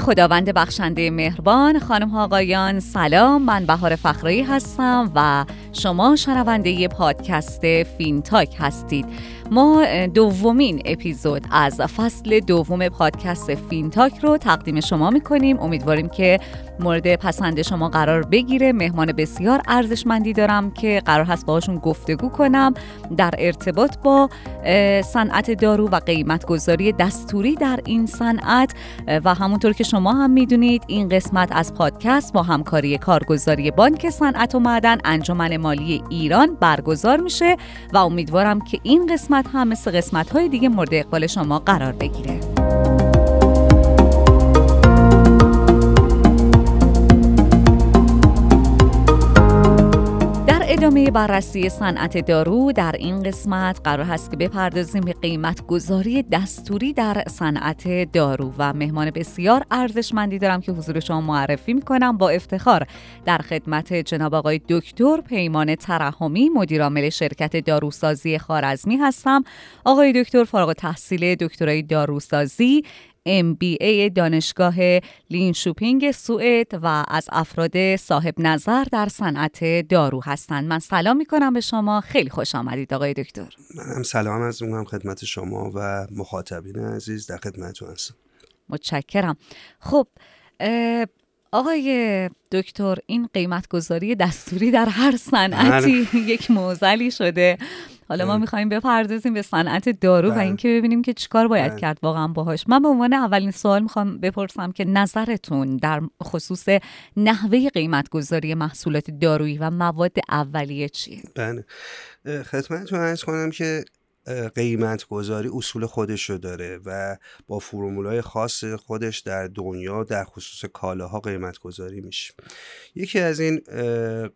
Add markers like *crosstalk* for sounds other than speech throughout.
خداوند بخشنده مهربان. خانم ها آقایان سلام. من بهار فخرایی هستم و شما شنونده پادکست فینتاک هستید. ما دومین اپیزود از فصل دوم پادکست فینتاک رو تقدیم شما می‌کنیم. امیدواریم که مورد پسند شما قرار بگیره. مهمان بسیار ارزشمندی دارم که قرار هست باهاشون گفتگو کنم در ارتباط با صنعت دارو و قیمت گذاری دستوری در این صنعت. و همونطور که شما هم می‌دونید این قسمت از پادکست با همکاری کارگزاری بانک صنعت و معدن انجمن مالی ایران برگزار میشه و امیدوارم که این قسمت هم مثل قسمت های دیگه مورد اقبال شما قرار بگیره. ادامه بررسی صنعت دارو در این قسمت قرار هست که بپردازیم به قیمت گذاری دستوری در صنعت دارو و مهمان بسیار ارزشمندی دارم که حضور شما معرفی می‌کنم با افتخار در خدمت جناب آقای دکتر پیمان ترحمی مدیرعامل شرکت داروسازی خارزمی هستم. آقای دکتر فارغ تحصیل دکترای داروسازی MBA دانشگاه لینشوپینگ سوئد و از افراد صاحب نظر در صنعت دارو هستند. من سلام می کنم به شما. خیلی خوش آمدید آقای دکتر. منم سلام از اونم خدمت شما و مخاطبین عزیز در خدمتتون هستم. متشکرم. خب آقای دکتر این قیمت گذاری دستوری در هر صنعتی بله. *laughs* یک موزلی شده. حالا ما می‌خوایم بپردازیم به صنعت دارو و بله. اینکه ببینیم که چیکار باید بله. کرد واقعا باهاش. من به عنوان اولین سوال می‌خوام بپرسم که نظرتون در خصوص نحوه قیمت گذاری محصولات دارویی و مواد اولیه چیه؟ بله. خدمتتون عرض کنم که قیمت گذاری اصول خودش رو داره و با فرمولای خاص خودش در دنیا در خصوص کالاها قیمت گذاری میشه. یکی از این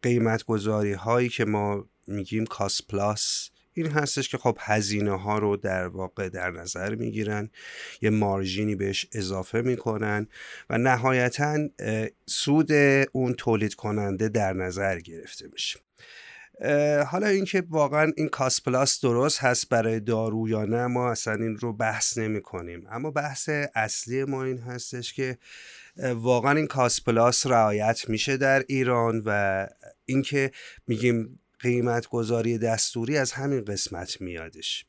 قیمت گذاری هایی که ما میگیم کاس پلاس این هستش که خب هزینه ها رو در واقع در نظر می‌گیرن یه مارژینی بهش اضافه می‌کنن و نهایتا سود اون تولید کننده در نظر گرفته میشه. حالا اینکه واقعا این cost plus درست هست برای دارو یا نه ما اصلا این رو بحث نمی کنیم اما بحث اصلی ما این هستش که واقعا این cost plus رعایت میشه در ایران و اینکه میگیم قیمت گذاری دستوری از همین قسمت میادش.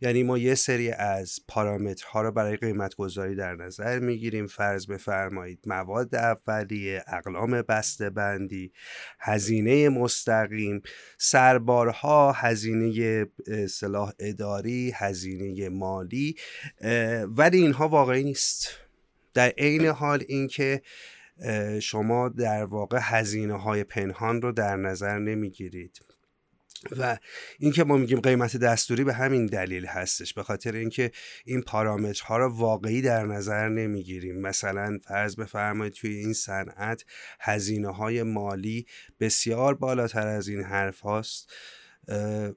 یعنی ما یه سری از پارامترها رو برای قیمت گذاری در نظر می‌گیریم. فرض بفرمایید مواد اولیه اقلام بسته بندی هزینه مستقیم سربارها هزینه صلاح اداری هزینه مالی ولی اینها واقعی نیست. در عین حال اینکه شما در واقع هزینه های پنهان رو در نظر نمی‌گیرید. و اینکه ما میگیم قیمت دستوری به همین دلیل هستش به خاطر اینکه این پارامترها رو واقعی در نظر نمی‌گیریم. مثلا فرض بفرمایید توی این صنعت هزینه های مالی بسیار بالاتر از این حرف هاست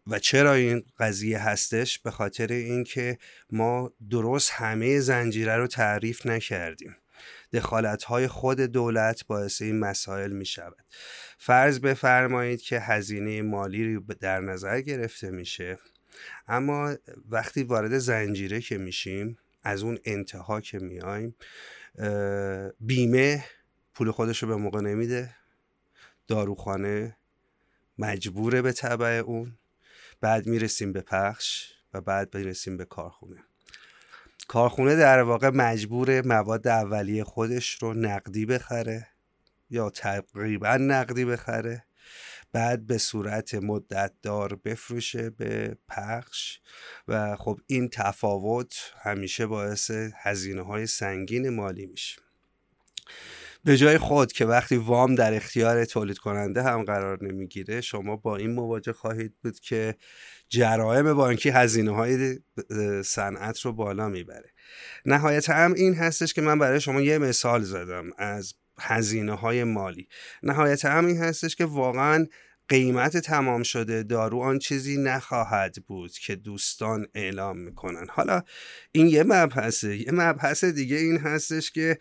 و چرا این قضیه هستش؟ به خاطر اینکه ما درست همه زنجیره رو تعریف نکردیم. دخالت های خود دولت باعث این مسائل می شود فرض بفرمایید که هزینه مالی رو در نظر گرفته میشه اما وقتی وارد زنجیره که میشیم از اون انتها که میایم بیمه پول خودش رو به موقع نمیده داروخانه مجبوره به طبع اون بعد می‌رسیم به پخش و بعد می‌رسیم به کارخونه. کارخونه در واقع مجبور مواد اولیه خودش رو نقدی بخره یا تقریبا نقدی بخره. بعد به صورت مدت دار بفروشه به پخش و خب این تفاوت همیشه باعث هزینه های سنگین مالی میشه. به جای خود که وقتی وام در اختیار تولید کننده هم قرار نمی‌گیره شما با این مواجه خواهید بود که جرائم بانکی هزینه های صنعت رو بالا می‌بره. نهایت هم این هستش که من برای شما یه مثال زدم از هزینه های مالی. نهایت هم این هستش که واقعا قیمت تمام شده دارو آن چیزی نخواهد بود که دوستان اعلام می‌کنن. حالا این یه مبحثه. یه مبحث دیگه این هستش که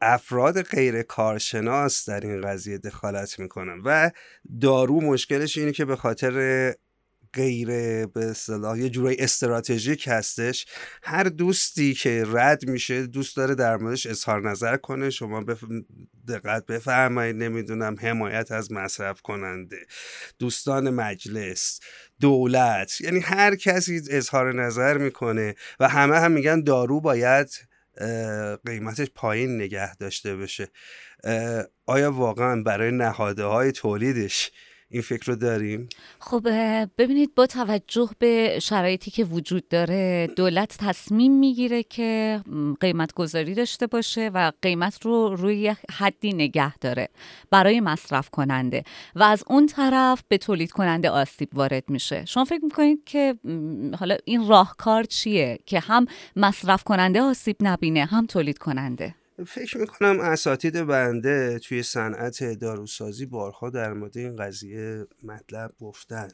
افراد غیر کارشناس در این قضیه دخالت می‌کنن و دارو مشکلش اینه که به خاطر غیر به اصطلاح یه جورای استراتژیک هستش. هر دوستی که رد میشه دوست داره در موردش اظهار نظر کنه. شما بف... دقت بفرمایید. نمی‌دونم حمایت از مصرف کننده دوستان مجلس دولت. یعنی هر کسی اظهار نظر می‌کنه و همه هم میگن دارو باید قیمتش پایین نگه داشته بشه آیا واقعا برای نهاده های تولیدش این فکر رو داریم؟ خب ببینید با توجه به شرایطی که وجود داره دولت تصمیم می‌گیره که قیمت گذاری داشته باشه و قیمت رو روی حدی نگه داره برای مصرف کننده. و از اون طرف به تولید کننده آسیب وارد میشه. شما فکر می‌کنید که حالا این راهکار چیه؟ که هم مصرف کننده آسیب نبینه هم تولید کننده؟ فکر می‌کنم اساتید بنده توی صنعت داروسازی بارها در مورد این قضیه مطلب گفتن.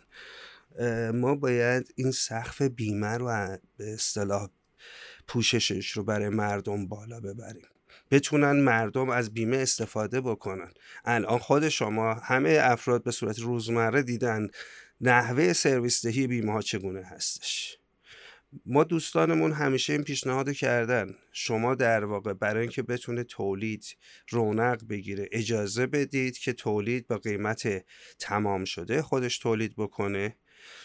ما باید این سقف بیمه رو به اصطلاح پوششش رو برای مردم بالا ببریم. بتونن مردم از بیمه استفاده بکنن. الان خود شما همه افراد به صورت روزمره دیدن نحوه سرویس دهی بیمه ها چگونه هستش. ما دوستانمون همیشه این پیشنهاد کردن. شما در واقع برای اینکه بتونه تولید رونق بگیره اجازه بدید که تولید با قیمت تمام شده خودش تولید بکنه.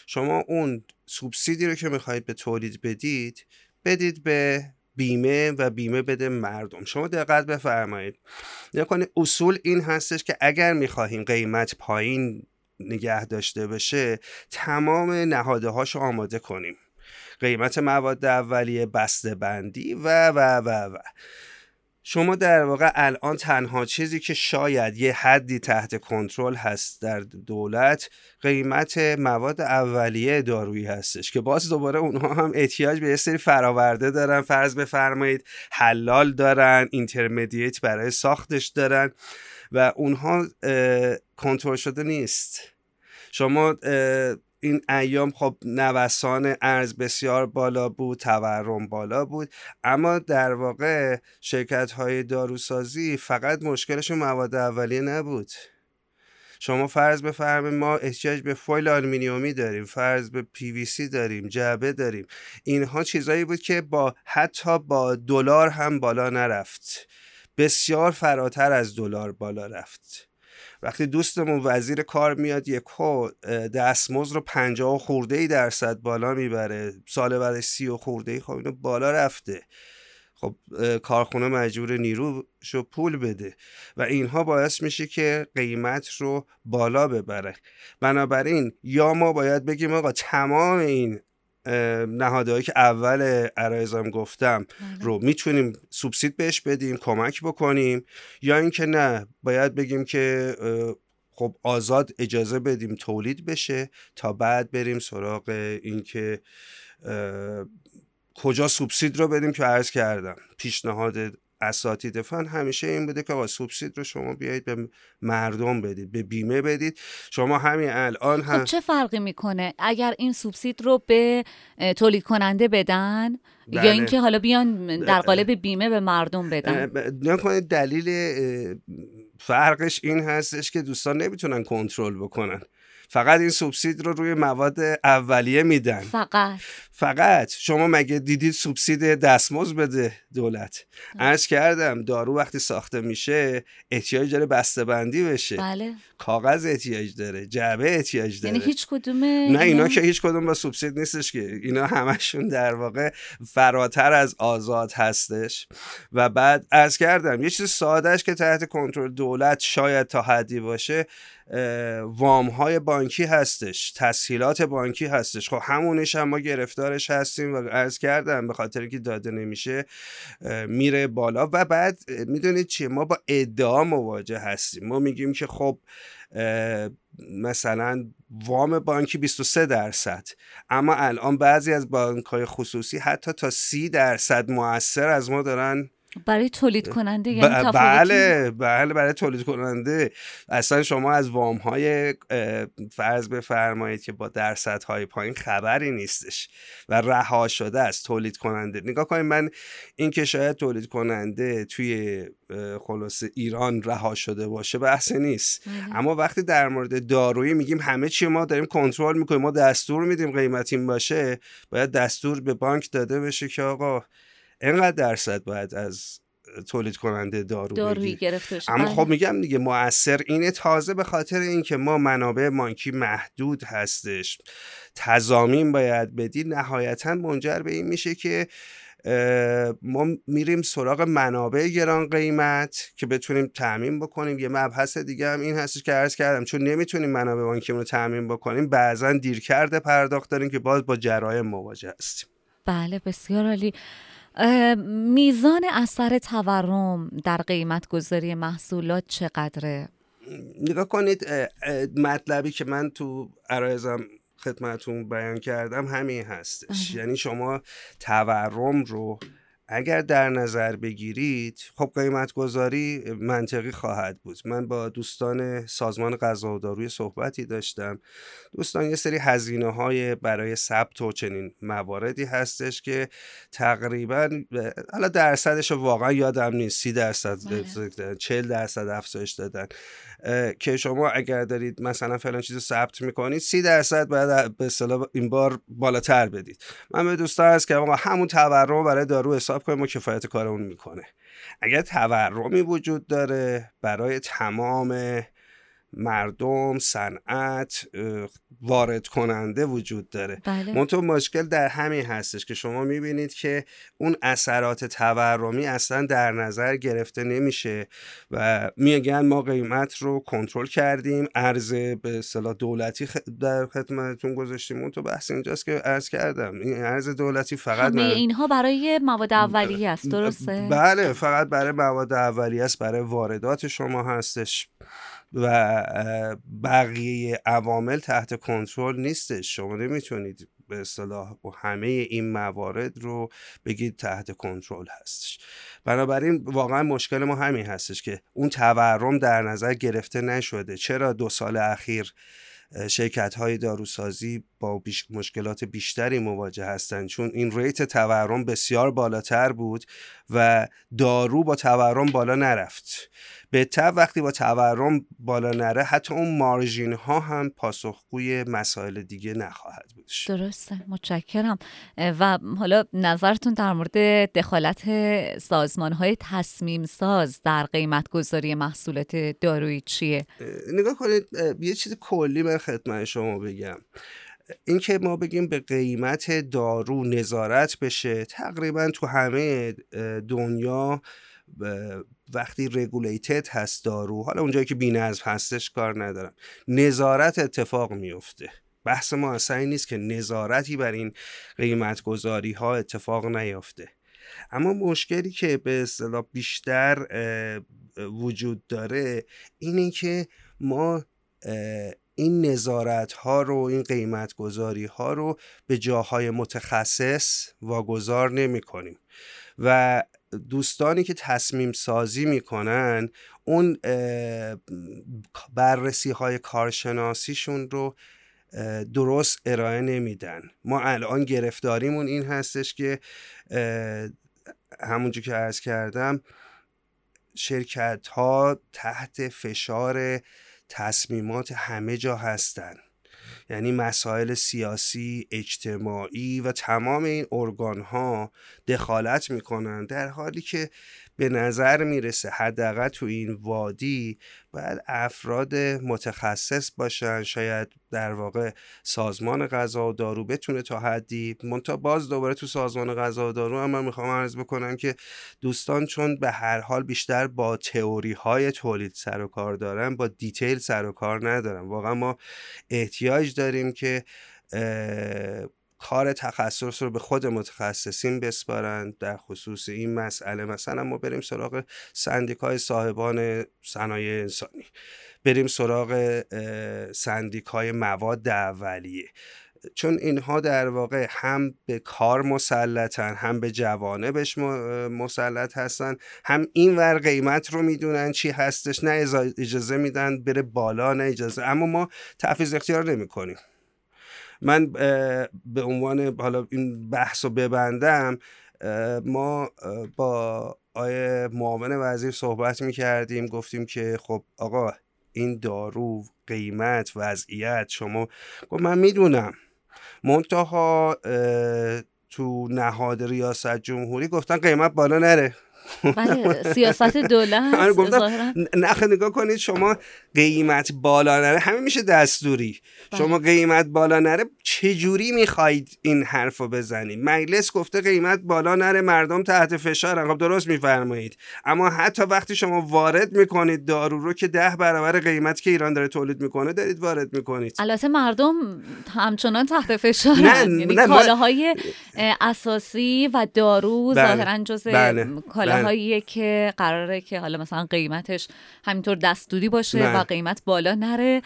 شما اون سوبسیدی رو که می‌خواهید به تولید بدید بدید به بیمه و بیمه بده مردم. شما دقت بفرمایید. نکنه اصول این هستش که اگر می‌خواهیم قیمت پایین نگه داشته بشه تمام نهاده هاش آماده کنیم. قیمت مواد اولیه بسته بندی و و و و. شما در واقع الان تنها چیزی که شاید یه حدی تحت کنترل هست در دولت قیمت مواد اولیه دارویی هستش که باز دوباره اونها هم احتیاج به یه سری فراورده دارن. فرض بفرمایید حلال دارن intermediate برای ساختش دارن و اونها کنترل شده نیست. شما این ایام خب نوسان ارز بسیار بالا بود تورم بالا بود. اما در واقع شرکت های داروسازی فقط مشکلشون مواد اولیه نبود. شما فرض بفرمایید ما احتیاج به فویل آلومینیومی داریم فرض به پی وی سی داریم جعبه داریم. اینها چیزایی بود که با حتی با دلار هم بالا نرفت. بسیار فراتر از دلار بالا رفت. وقتی دوستمون وزیر کار میاد یکو دستمزد رو پنجاه و خورده ای درصد بالا می‌بره. سال بعدش سی و خورده ای خب اینو بالا رفته. خب کارخونه مجبور نیروشو پول بده. و اینها باعث میشه که قیمت رو بالا ببره. بنابراین یا ما باید بگیم آقا تمام این نهادهایی که اول عرایزم گفتم بله. رو می‌تونیم سوبسید بهش بدیم کمک بکنیم یا اینکه نه باید بگیم که خب آزاد اجازه بدیم تولید بشه تا بعد بریم سراغ اینکه کجا سوبسید رو بدیم که عرض کردم پیشنهاد اساتید فن همیشه این بوده که آقا سوبسید رو شما بیایید به مردم بدید به بیمه بدید. شما همین الان هم خب چه فرقی می‌کنه؟ اگر این سوبسید رو به تولید کننده بدن یا بله. اینکه حالا بیان در قالب بیمه به مردم بدن؟ نکنید دلیل فرقش این هستش که دوستان نمی‌تونن کنترل بکنن. فقط این سوبسید رو روی مواد اولیه میدن. فقط. فقط. شما مگه دیدید سوبسید دستمزد بده دولت؟ عرض کردم دارو وقتی ساخته میشه احتیاج داره بسته بندی بشه. بله. کاغذ احتیاج داره جعبه احتیاج یعنی داره. یعنی هیچ کدوم نه اینا که هیچ کدوم با سوبسید نیستش که. اینا همشون در واقع فراتر از آزاد هستش. و بعد عرض کردم یه چیز سادهش که تحت کنترل دولت شاید تا حدی باشه وام های بانکی هستش تسهیلات بانکی هستش. خب همونش هم ما گرفتارش هستیم و عرض کردم به خاطر که داده نمیشه میره بالا. و بعد می‌دونید چیه؟ ما با ادعا مواجه هستیم. ما میگیم که خب مثلا وام بانکی 23 درصد. اما الان بعضی از بانک های خصوصی حتی تا 30 درصد موثر از ما دارن برای تولید کننده یعنی بله بله برای تولید کننده. اصلا شما از وام های فرض بفرمایید که با درصد های پایین خبری نیستش و رها شده است تولید کننده. نگاه کنید من این که شاید تولید کننده توی خلاص ایران رها شده باشه بحث نیست. اما وقتی در مورد دارویی میگیم همه چی ما داریم کنترل می‌کنیم ما دستور میدیم قیمت این باشه باید دستور به بانک داده بشه که آقا اینقدر درصد باید از تولید کننده دارو دارویی گرفته اما بله. خب میگم دیگه موثر اینه تازه به خاطر اینکه ما منابع مانکی محدود هستش. تضامین باید بدی. نهایتا منجر به این میشه که ما میریم سراغ منابع گران قیمت که بتونیم تعمین بکنیم. یه مبحث دیگه هم این هستش که عرض کردم چون نمی‌تونیم منابع بانکیمون رو تعمین بکنیم بعضا دیر کرده پرداخت داریم که باز با جرایم مواجه هستیم. بله بسیار عالی. میزان اثر تورم در قیمت گذاری محصولات چقدره؟ نگاه کنید مطلبی که من تو عرایزم خدمتون بیان کردم همین هستش یعنی شما تورم رو اگر در نظر بگیرید خب قیمت گذاری منطقی خواهد بود. من با دوستان سازمان غذا و داروی صحبتی داشتم. دوستان یه سری هزینه های برای ثبت و چنین مواردی هستش که تقریبا حالا درصدش واقعا یادم نیست سی درصد 40 بله. درصد افزایش دادن. که شما اگر دارید مثلا فلان چیز ثبت می‌کنید سی درصد باید به اصطلاح این بار بالاتر بدید. من به دوستان هست که همون تورم برای دارو حساب کنیم و کفایت کارمون می‌کنه. اگر تورمی وجود داره برای تمام مردم صنعت وارد کننده وجود داره. بله. منتها مشکل در همین هستش که شما می‌بینید که اون اثرات تورمی اصلا در نظر گرفته نمیشه و میگن ما قیمت رو کنترل کردیم ارز به اصطلاح دولتی در خدمتتون گذاشتیم. اون تو بحث اینجاست که ارز کردم این ارز دولتی فقط همه اینها برای مواد اولیه است درسته؟ بله فقط برای مواد اولیه است برای واردات شما هستش. و بقیه عوامل تحت کنترل نیستش. شما نمی‌تونید به اصطلاح با همه این موارد رو بگید تحت کنترل هستش. بنابراین واقعا مشکل ما همین هستش که اون تورم در نظر گرفته نشده. چرا دو سال اخیر شرکت های داروسازی با مشکلات بیشتری مواجه هستند چون این ریت تورم بسیار بالاتر بود و دارو با تورم بالا نرفت. بهتر وقتی با تورم بالا نره حتی اون مارژین ها هم پاسخگوی مسائل دیگه نخواهد بود. درسته. متشکرم. و حالا نظرتون در مورد دخالت سازمان های تصمیم ساز در قیمت گذاری محصولات دارویی چیه؟ نگاه کنید یه چیز کلی من خدمت شما بگم. اینکه ما بگیم به قیمت دارو نظارت بشه تقریبا تو همه دنیا وقتی رگولیتد هست دارو حالا اونجایی که بینظم هستش کار ندارم. نظارت اتفاق میفته بحث ما اصلا نیست که نظارتی بر این قیمت گذاری ها اتفاق نیفته اما مشکلی که به اصطلاح بیشتر وجود داره اینه که ما این نظارت ها رو این قیمت گذاری ها رو به جاهای متخصص واگذار نمی کنیم و دوستانی که تصمیم سازی می‌کنن اون بررسی های کارشناسیشون رو درست ارائه نمیدن. ما الان گرفتاریمون این هستش که همونجور که ارز کردم شرکت ها تحت فشار تصمیمات همه جا هستن. یعنی مسائل سیاسی اجتماعی و تمام این ارگان ها دخالت می‌کنن در حالی که به نظر می‌رسه حداقل تو این وادی باید افراد متخصص باشن شاید در واقع سازمان غذا و دارو بتونه تا حدی منتها باز دوباره تو سازمان غذا و دارو هم من می‌خوام عرض بکنم که دوستان چون به هر حال بیشتر با تئوری های تولید سر و کار دارن با دیتیل سر و کار ندارن. واقعا ما احتیاج داریم که کار تخصص رو به خود متخصصین بسپارند در خصوص این مسئله. مثلا ما بریم سراغ سندیکای صاحبان صنایع انسانی. بریم سراغ سندیکای مواد اولیه. چون اینها در واقع هم به کار مسلطن هم به جوانبش مسلط هستن هم این ور قیمت رو می‌دونن چی هستش. نه اجازه میدن بره بالا نه اجازه. اما ما تفیز اختیار نمی کنیم من به عنوان حالا این بحث رو ببندم ما با آیه معاون وزیر صحبت می کردیم گفتیم که خب آقا این دارو قیمت وضعیت شما گفت من می‌دونم. منتها تو نهاد ریاست جمهوری گفتن قیمت بالا نره. بله سیاست دولت *laughs* آره، گفتم نخ نگاه کنید شما قیمت بالا نره همین میشه دستوری بله. شما قیمت بالا نره چجوری می‌خواهید این حرف رو بزنید مجلس گفته قیمت بالا نره مردم تحت فشار خب درست میفرمایید اما حتی وقتی شما وارد می‌کنید دارو رو که ده برابر قیمت که ایران داره تولید می‌کنه دارید وارد می‌کنید البته مردم همچنان تحت فشار یعنی کالاهای اساسی و دارو بله. ظاهرا جز بله. کالاهایی که قراره که حالا مثلا قیمتش همینطور دستوری باشه و قیمت بالا نره.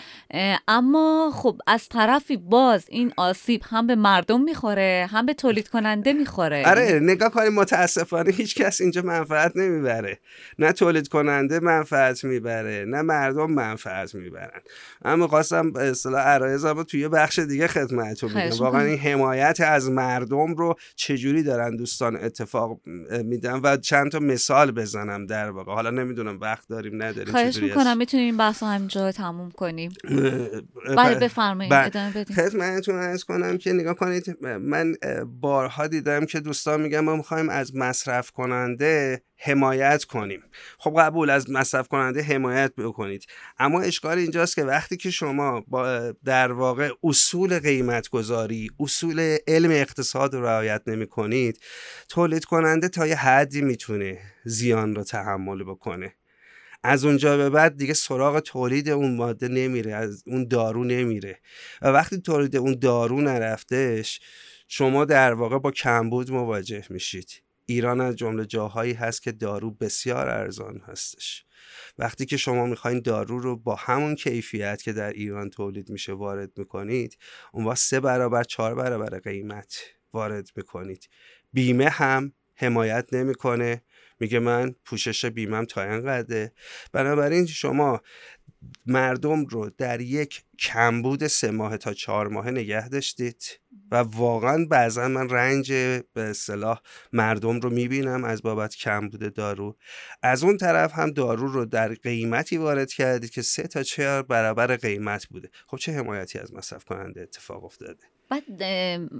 اما خب از طرفی باز این آسیب هم به مردم می‌خوره هم به تولید کننده می‌خوره. آره نگاه کنیم متاسفانه هیچ کس اینجا منفعت نمی‌بره. نه تولید کننده منفعت می‌بره نه مردم منفعت می‌برن. اما خواستم به اصطلاح عرایزم توی بخش دیگه خدمتتون میگم. واقعا این حمایت از مردم رو چجوری دارن دوستان اتفاق میدن و چند تا مثال بزنم در واقع. حالا نمی‌دونم وقت داریم نداریم خواهش می‌کنم می‌تونیم بحث همینجا تموم کنیم. بله بفرمایید ادامه بدیم. خدمتتون ارز کنم که نگاه کنید من بارها دیدم که دوستان میگن ما می‌خوایم از مصرف کننده حمایت کنیم. خب قبول از مصرف کننده حمایت بکنید. اما اشکال اینجاست که وقتی که شما با در واقع اصول قیمت گذاری اصول علم اقتصاد رو رعایت نمی کنید تولید کننده تا یه حدی می‌تونه زیان رو تحمل بکنه. از اونجا به بعد دیگه سراغ تولید اون ماده نمیره از اون دارو نمیره. و وقتی تولید اون دارو نرفتش شما در واقع با کمبود مواجه میشید. ایران از جمله جاهایی هست که دارو بسیار ارزان هستش. وقتی که شما می‌خواین دارو رو با همون کیفیت که در ایران تولید میشه وارد می‌کنید اون وقت سه برابر چهار برابر قیمت وارد می‌کنید. بیمه هم حمایت نمی‌کنه. میگه من پوشش بیمم تا اینقدره. بنابراین شما مردم رو در یک کمبود سه ماه تا چهار ماه نگه داشتید و واقعا بعضا من رنج به اصطلاح مردم رو می‌بینم از بابت کمبود دارو. از اون طرف هم دارو رو در قیمتی وارد کردید که سه تا چهار برابر قیمت بوده. خب چه حمایتی از مصرف کننده اتفاق افتاده؟ بعد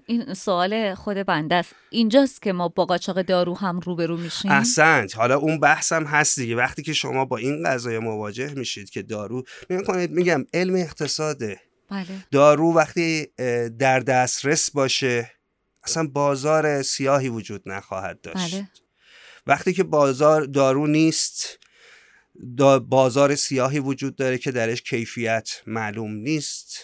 این سوال خود بنده است. اینجاست که ما با قاچاق دارو هم روبرو میشیم؟ احسنت. حالا اون بحثم هست دیگه. وقتی که شما با این قضایه مواجه میشید که دارو کنید میگم علم اقتصاده بله. دارو وقتی در دسترس باشه اصلا بازار سیاهی وجود نخواهد داشت. بله. وقتی که بازار دارو نیست بازار سیاهی وجود داره که درش کیفیت معلوم نیست.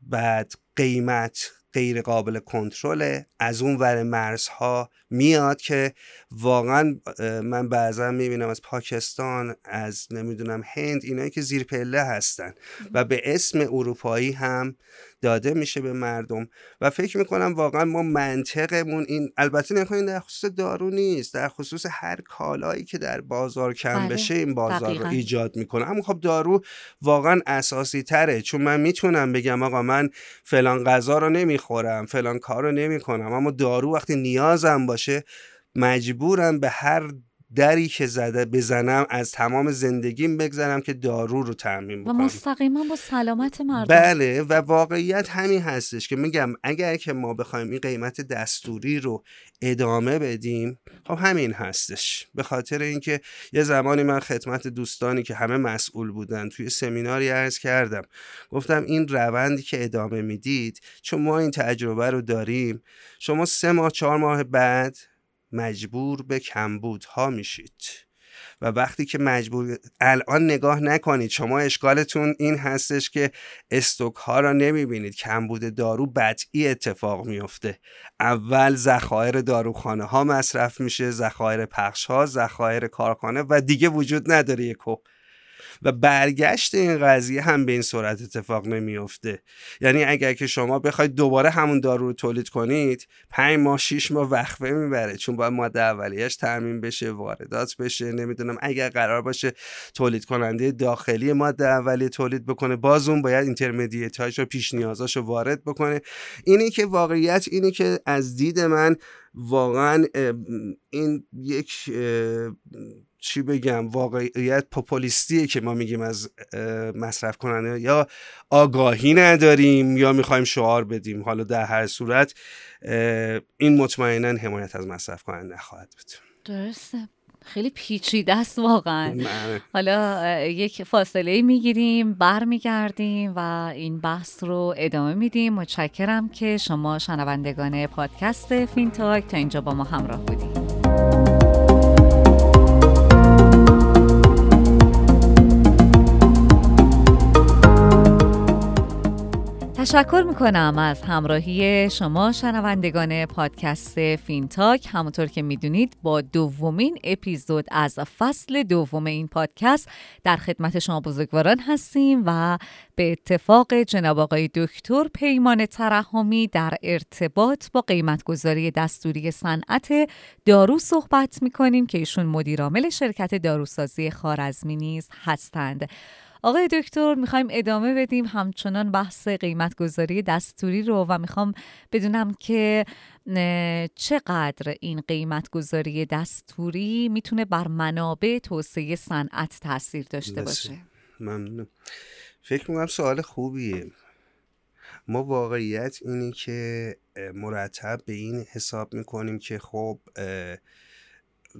بعد قیمت غیر قابل کنترله. از اون ور مرزها میاد که واقعا من بعضا می‌بینم از پاکستان از نمی‌دونم هند اینایی که زیر پله هستن. و به اسم اروپایی هم داده میشه به مردم و فکر می‌کنم واقعا ما منطقمون این البته نکنین در خصوص دارو نیست در خصوص هر کالایی که در بازار کم بله. بشه این بازار رو ایجاد می‌کنه اما خب دارو واقعا اساسی تره چون من می‌تونم بگم آقا من فلان غذا رو نمی‌خورم فلان کار رو نمی‌کنم اما دارو وقتی نیازم باشه مجبورم به هر دری که زده بزنم از تمام زندگیم بگذرم که دارو رو تعمین بکنم. و مستقیما با سلامت مردم. بله و واقعیت همین هستش که میگم اگر که ما بخوایم این قیمت دستوری رو ادامه بدیم خب همین هستش. به خاطر اینکه یه زمانی من خدمت دوستانی که همه مسئول بودن توی سمیناری عرض کردم. گفتم این روندی که ادامه می‌دید چون ما این تجربه رو داریم شما سه ماه چهار ماه بعد مجبور به کمبودها میشید. و وقتی که مجبور الان نگاه نکنید شما اشکالتون این هستش که استوک ها را نمی‌بینید. کمبود دارو بطعی اتفاق میفته اول ذخایر داروخانه ها مصرف میشه ذخایر پخش ها ذخایر کارخانه و دیگه وجود نداره یکو و برگشت این قضیه هم به این صورت اتفاق نمیفته یعنی اگر که شما بخواید دوباره همون دارو رو تولید کنید پنج ماه شیش ماه وقفه می‌بره چون باید ماده اولیش ترمیم بشه واردات بشه نمی‌دونم اگر قرار باشه تولید کننده داخلی ماده اولیه تولید بکنه باز اون باید اینترمدییت هاش و پیش نیازاش رو وارد بکنه. اینی که واقعیت اینی که از دید من واقعا این یک چی بگم واقعیت پوپولیستیه که ما میگیم از مصرف کننده. یا آگاهی نداریم یا می‌خوایم شعار بدیم. حالا در هر صورت این مطمئنا حمایت از مصرف کننده نخواهد بود. درسته. خیلی پیچیده است واقعا. حالا یک فاصله می‌گیریم برمیگردیم و این بحث رو ادامه میدیم. متشکرم که شما شنوندگان پادکست فینتاک تا اینجا با ما همراه بودیم تشکر می‌کنم از همراهی شما شنوندگان پادکست فینتاک. همونطور که می‌دونید با دومین اپیزود از فصل دوم این پادکست در خدمت شما بزرگواران هستیم و به اتفاق جناب آقای دکتر پیمان ترحمی در ارتباط با قیمتگذاری دستوری صنعت دارو صحبت می‌کنیم که ایشون مدیرعامل شرکت داروسازی خوارزمی نیز هستند. آقای دکتر می‌خوایم ادامه بدیم همچنان بحث قیمت گذاری دستوری رو و می‌خوام بدونم که چقدر این قیمت گذاری دستوری می‌تونه بر منابع توسعه صنعت تاثیر داشته باشه؟ ممنون. فکر می‌کنم سوال خوبیه. ما واقعیت اینی که مرتب به این حساب می‌کنیم که خب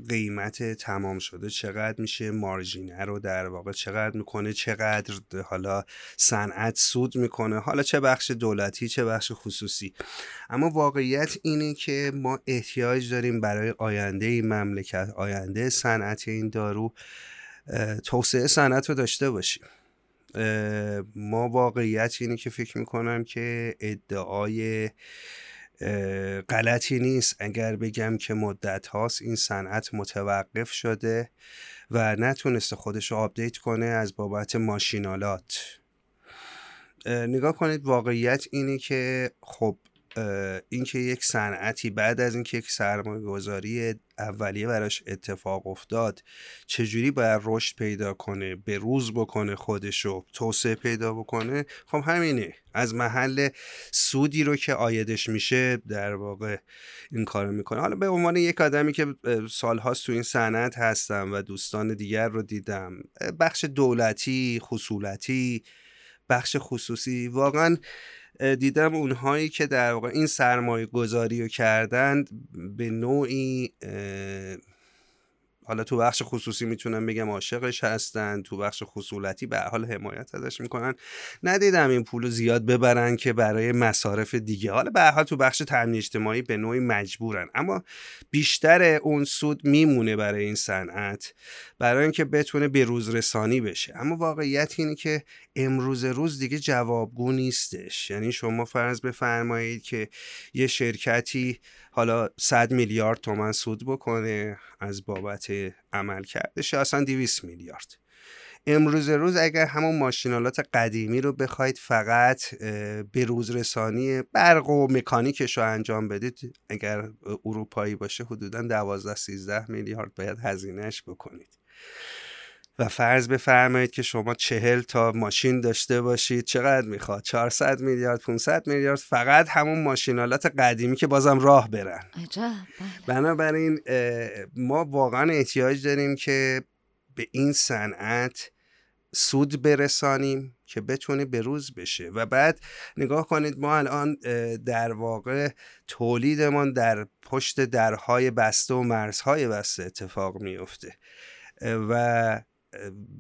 قیمت تمام شده چقدر میشه مارژینه رو در واقع چقدر می‌کنه چقدر حالا صنعت سود می‌کنه حالا چه بخش دولتی چه بخش خصوصی. اما واقعیت اینه که ما احتیاج داریم برای آینده این مملکت آینده صنعت این دارو توسعه صنعت رو داشته باشیم. ما واقعیت اینه که فکر می‌کنم که ادعای غلطی نیست. اگر بگم که مدت هاست این صنعت متوقف شده و نتونسته خودش رو آپدیت کنه از بابت ماشینالات. نگاه کنید واقعیت اینه که خب اینکه یک صنعتی بعد از اینکه یک سرمایه گذاری اولیه براش اتفاق افتاد چجوری باید رشد پیدا کنه به روز بکنه خودشو توسعه پیدا بکنه؟ خب همینه. از محل سودی رو که آیدش میشه در واقع این کارو می‌کنه. حالا به عنوان یک آدمی که سالهاست تو این صنعت هستم و دوستان دیگر رو دیدم بخش دولتی خصولتی بخش خصوصی واقعا دیدم اونهایی که در واقع این سرمایه گذاری رو کردند به نوعی حالا تو بخش خصوصی می‌تونم بگم عاشقش هستن تو بخش خصولتی به حال حمایت ازش می‌کنن. ندیدم این پول زیاد ببرن که برای مصارف دیگه. حالا به حال تو بخش تامین اجتماعی به نوعی مجبورن. اما بیشتر اون سود میمونه برای این صنعت برای اینکه بتونه به روز رسانی بشه. اما واقعیت اینه که امروز روز دیگه جوابگو نیستش. یعنی شما فرض بفرمایید که یه شرکتی حالا 100 میلیارد تومن سود بکنه از بابت عمل کردش اصلا 200 میلیارد. امروز روز اگر همون ماشینالات قدیمی رو بخواید فقط به روز رسانی برق و مکانیکش رو انجام بدید اگر اروپایی باشه حدودا 12 13 میلیارد باید هزینهش بکنید. و فرض بفرمایید که شما چهل تا ماشین داشته باشید. چقدر می‌خواد؟ 400 میلیارد 500 میلیارد؟ فقط همون ماشینالات قدیمی که بازم راه برن. عجب بله. بنابراین ما واقعا احتیاج داریم که به این صنعت سود برسانیم که بتونه به روز بشه. و بعد نگاه کنید ما الان در واقع تولیدمان در پشت درهای بسته و مرزهای بسته اتفاق میفته و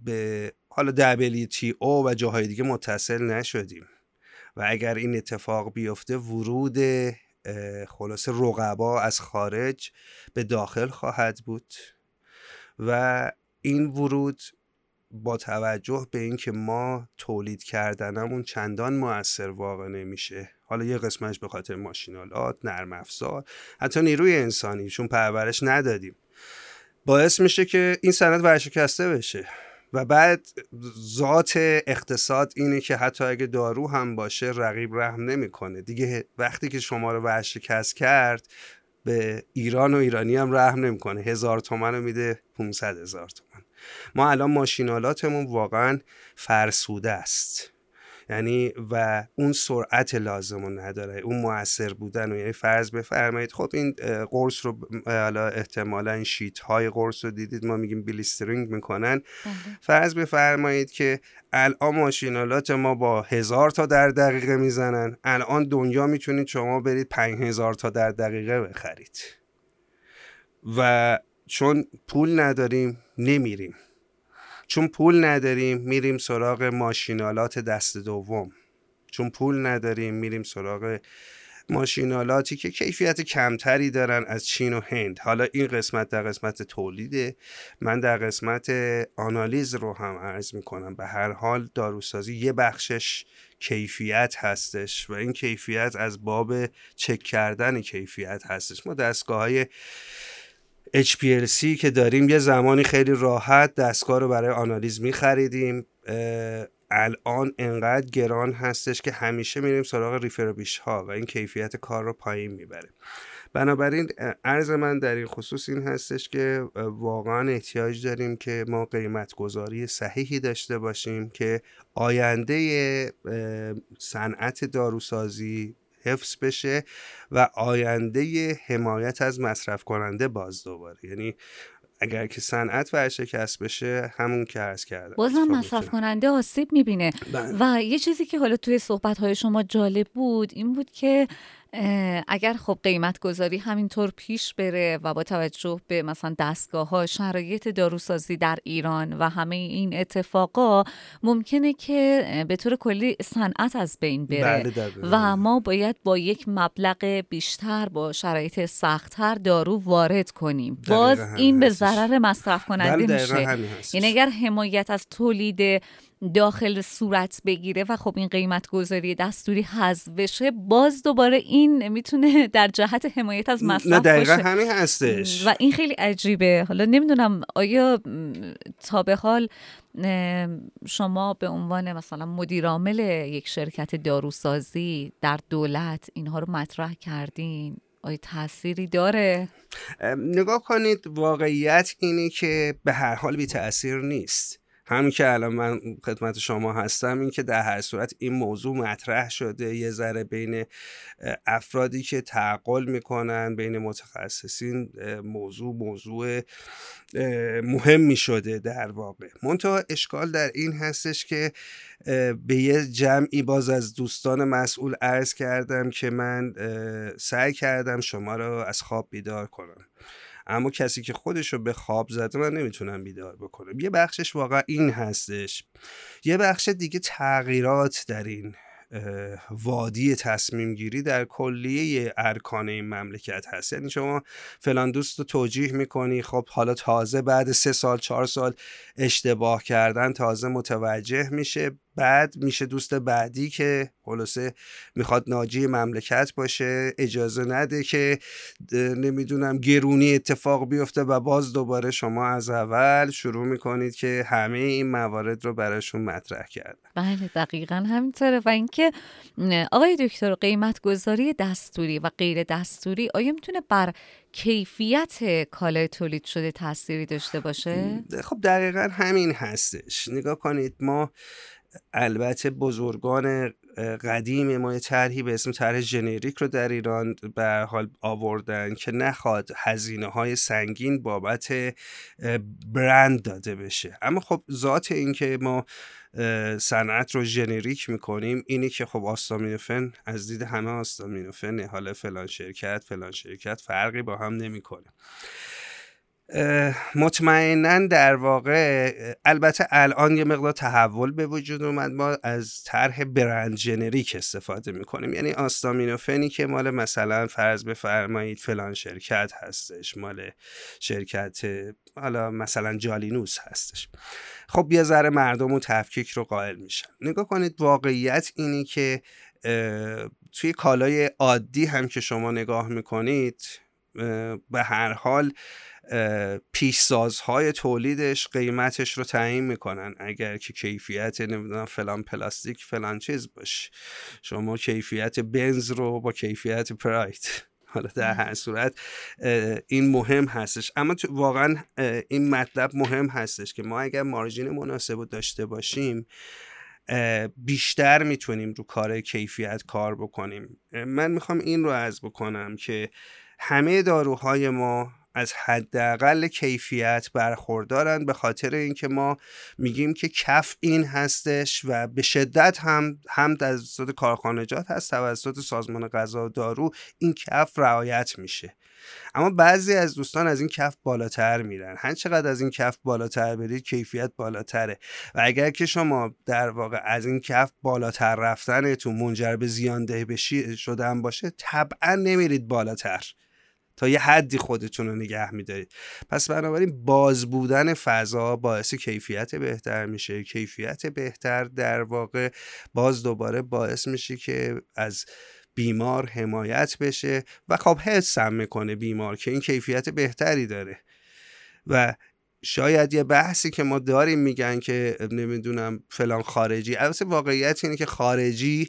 به حالا WTO و جاهای دیگه متصل نشدیم. و اگر این اتفاق بیفته ورود خلاص رقبا از خارج به داخل خواهد بود. و این ورود با توجه به اینکه ما تولید کردنمون چندان موثر واقع نمیشه. حالا یه قسمتش به خاطر ماشینالات نرم افزار حتی نیروی انسانی چون پرورش ندادیم. باعث میشه که این سند ورشکسته بشه. و بعد ذات اقتصاد اینه که حتی اگه دارو هم باشه رقیب رحم نمی‌کنه. دیگه وقتی که شما رو ورشکست کرد به ایران و ایرانی هم رحم نمی‌کنه. هزار تومن رو میده 500 هزار تومن. ما الان ماشینالاتمون واقعا فرسوده است. یعنی و اون سرعت لازم رو نداره اون موثر بودن و یعنی فرض بفرمایید خب این قرص رو حالا احتمالا این شیت های قرص رو دیدید. ما میگیم بلیسترینگ می‌کنن. بله. فرض بفرمایید که الان ماشینالات ما با هزار تا در دقیقه می‌زنن. الان دنیا می‌تونید شما برید پنج هزار تا در دقیقه بخرید. و چون پول نداریم نمیریم. چون پول نداریم میریم سراغ ماشینالات دست دوم. چون پول نداریم میریم سراغ ماشینالاتی که کیفیت کمتری دارن از چین و هند. حالا این قسمت در قسمت تولیده. من در قسمت آنالیز رو هم عرض می‌کنم. به هر حال داروسازی یه بخشش کیفیت هستش و این کیفیت از باب چک کردن کیفیت هستش. ما دستگاه های HPLC که داریم یه زمانی خیلی راحت دستگاه رو برای آنالیز می خریدیم الان انقدر گران هستش که همیشه میریم سراغ ریفربیش ها و این کیفیت کار رو پایین می‌بره بنابراین عرض من در این خصوص این هستش که واقعا احتیاج داریم که ما قیمت گذاری صحیحی داشته باشیم که آینده صنعت داروسازی حفظ بشه و آینده حمایت از مصرف کننده باز دوباره. یعنی اگر که صنعت ورشکست بشه همون که عرض کردم. بازم مصرف کننده آسیب می‌بینه. بله. و یه چیزی که حالا توی صحبت های شما جالب بود این بود که اگر خب قیمت گذاری همینطور پیش بره و با توجه به مثلا دستگاه ها شرایط داروسازی در ایران و همه این اتفاقا ممکنه که به طور کلی صنعت از بین بره بله و ما باید با یک مبلغ بیشتر با شرایط سختتر دارو وارد کنیم. باز این به ضرر مصرف کننده بله میشه. یعنی اگر حمایت از تولید داخل صورت بگیره و خب این قیمت گذاری دستوری حذف بشه باز دوباره این می‌تونه در جهت حمایت از مصرف نه دقیقا همین هستش. و این خیلی عجیبه. حالا نمی‌دونم آیا تا به حال شما به عنوان مثلا مدیرعامل یک شرکت داروسازی در دولت اینها رو مطرح کردین؟ آیا تأثیری داره؟ نگاه کنید واقعیت اینه که به هر حال بی تأثیر نیست. همین که الان من خدمت شما هستم این که در هر صورت این موضوع مطرح شده. یه ذره بین افرادی که تعقل می‌کنن بین متخصصین موضوع موضوع مهمی شده در واقع. منتها اشکال در این هستش که به یه جمعی باز از دوستان مسئول عرض کردم که من سعی کردم شما رو از خواب بیدار کنم. اما کسی که خودش رو به خواب زده من نمی‌تونم بیدار بکنم. یه بخشش واقعا این هستش. یه بخش دیگه تغییرات در این وادی تصمیم گیری در کلیه ارکان این مملکت هست. یعنی شما فلان دوست رو توجیه می‌کنی خب حالا تازه بعد سه سال چهار سال اشتباه کردن تازه متوجه میشه. بعد میشه دوست بعدی که خلاصه می‌خواد ناجی مملکت باشه. اجازه نده که نمی‌دونم گرونی اتفاق بیفته و باز دوباره شما از اول شروع می‌کنید که همه این موارد رو براشون مطرح کرد بله دقیقا همینطوره. و اینکه آقای دکتر قیمت گذاری دستوری و غیر دستوری آیا می‌تونه بر کیفیت کالای تولید شده تأثیری داشته باشه؟ خب دقیقا همین هستش. نگاه کنید ما البته بزرگان قدیم ما یه طرحی به اسم طرح ژنریک رو در ایران به حال آوردن که نخواد هزینه های سنگین بابت برند داده بشه. اما خب ذات این که ما صنعت رو ژنریک می‌کنیم اینی که خب آستامینوفن از دید همه آستامینوفن حالا فلان شرکت فلان شرکت فرقی با هم نمی‌کنه. مطمئنا در واقع البته الان یه مقدار تحول به وجود اومد. ما از طرح برند جنریک استفاده می‌کنیم. یعنی آستامینوفنی که مال مثلا فرض بفرمایید فلان شرکت هستش مال شرکت حالا مثلا جالینوس هستش. خب یه ذره مردم و تفکیک رو قائل میشن. نگاه کنید واقعیت اینی که توی کالای عادی هم که شما نگاه می‌کنید به هر حال پیشسازهای تولیدش قیمتش رو تعیین می‌کنن. اگر که کیفیت نمی‌دونم فلان پلاستیک فلان چیز باشه. شما کیفیت بنز رو با کیفیت پرایت حالا در هر صورت این مهم هستش. اما واقعا این مطلب مهم هستش که ما اگر مارجین مناسب داشته باشیم بیشتر می‌تونیم رو کار کیفیت کار بکنیم. من می‌خوام این رو از بکنم که همه داروهای ما از حداقل کیفیت برخوردارن به خاطر اینکه ما میگیم که کف این هستش و به شدت هم هم توسط کارخانجات هست توسط سازمان غذا و دارو این کف رعایت میشه. اما بعضی از دوستان از این کف بالاتر میرن. هر چقدر از این کف بالاتر برید کیفیت بالاتره. و اگر که شما در واقع از این کف بالاتر رفتنتون منجر به زیانده بشی شدن باشه طبعا نمیرید بالاتر. تا یه حدی خودتون رو نگه میدارید. پس بنابراین باز بودن فضا باعث کیفیت بهتر میشه. کیفیت بهتر در واقع باز دوباره باعث میشه که از بیمار حمایت بشه و خب حس هم می‌کنه بیمار که این کیفیت بهتری داره. و شاید یه بحثی که ما داریم میگن که نمی‌دونم فلان خارجی البته واقعیت اینه که خارجی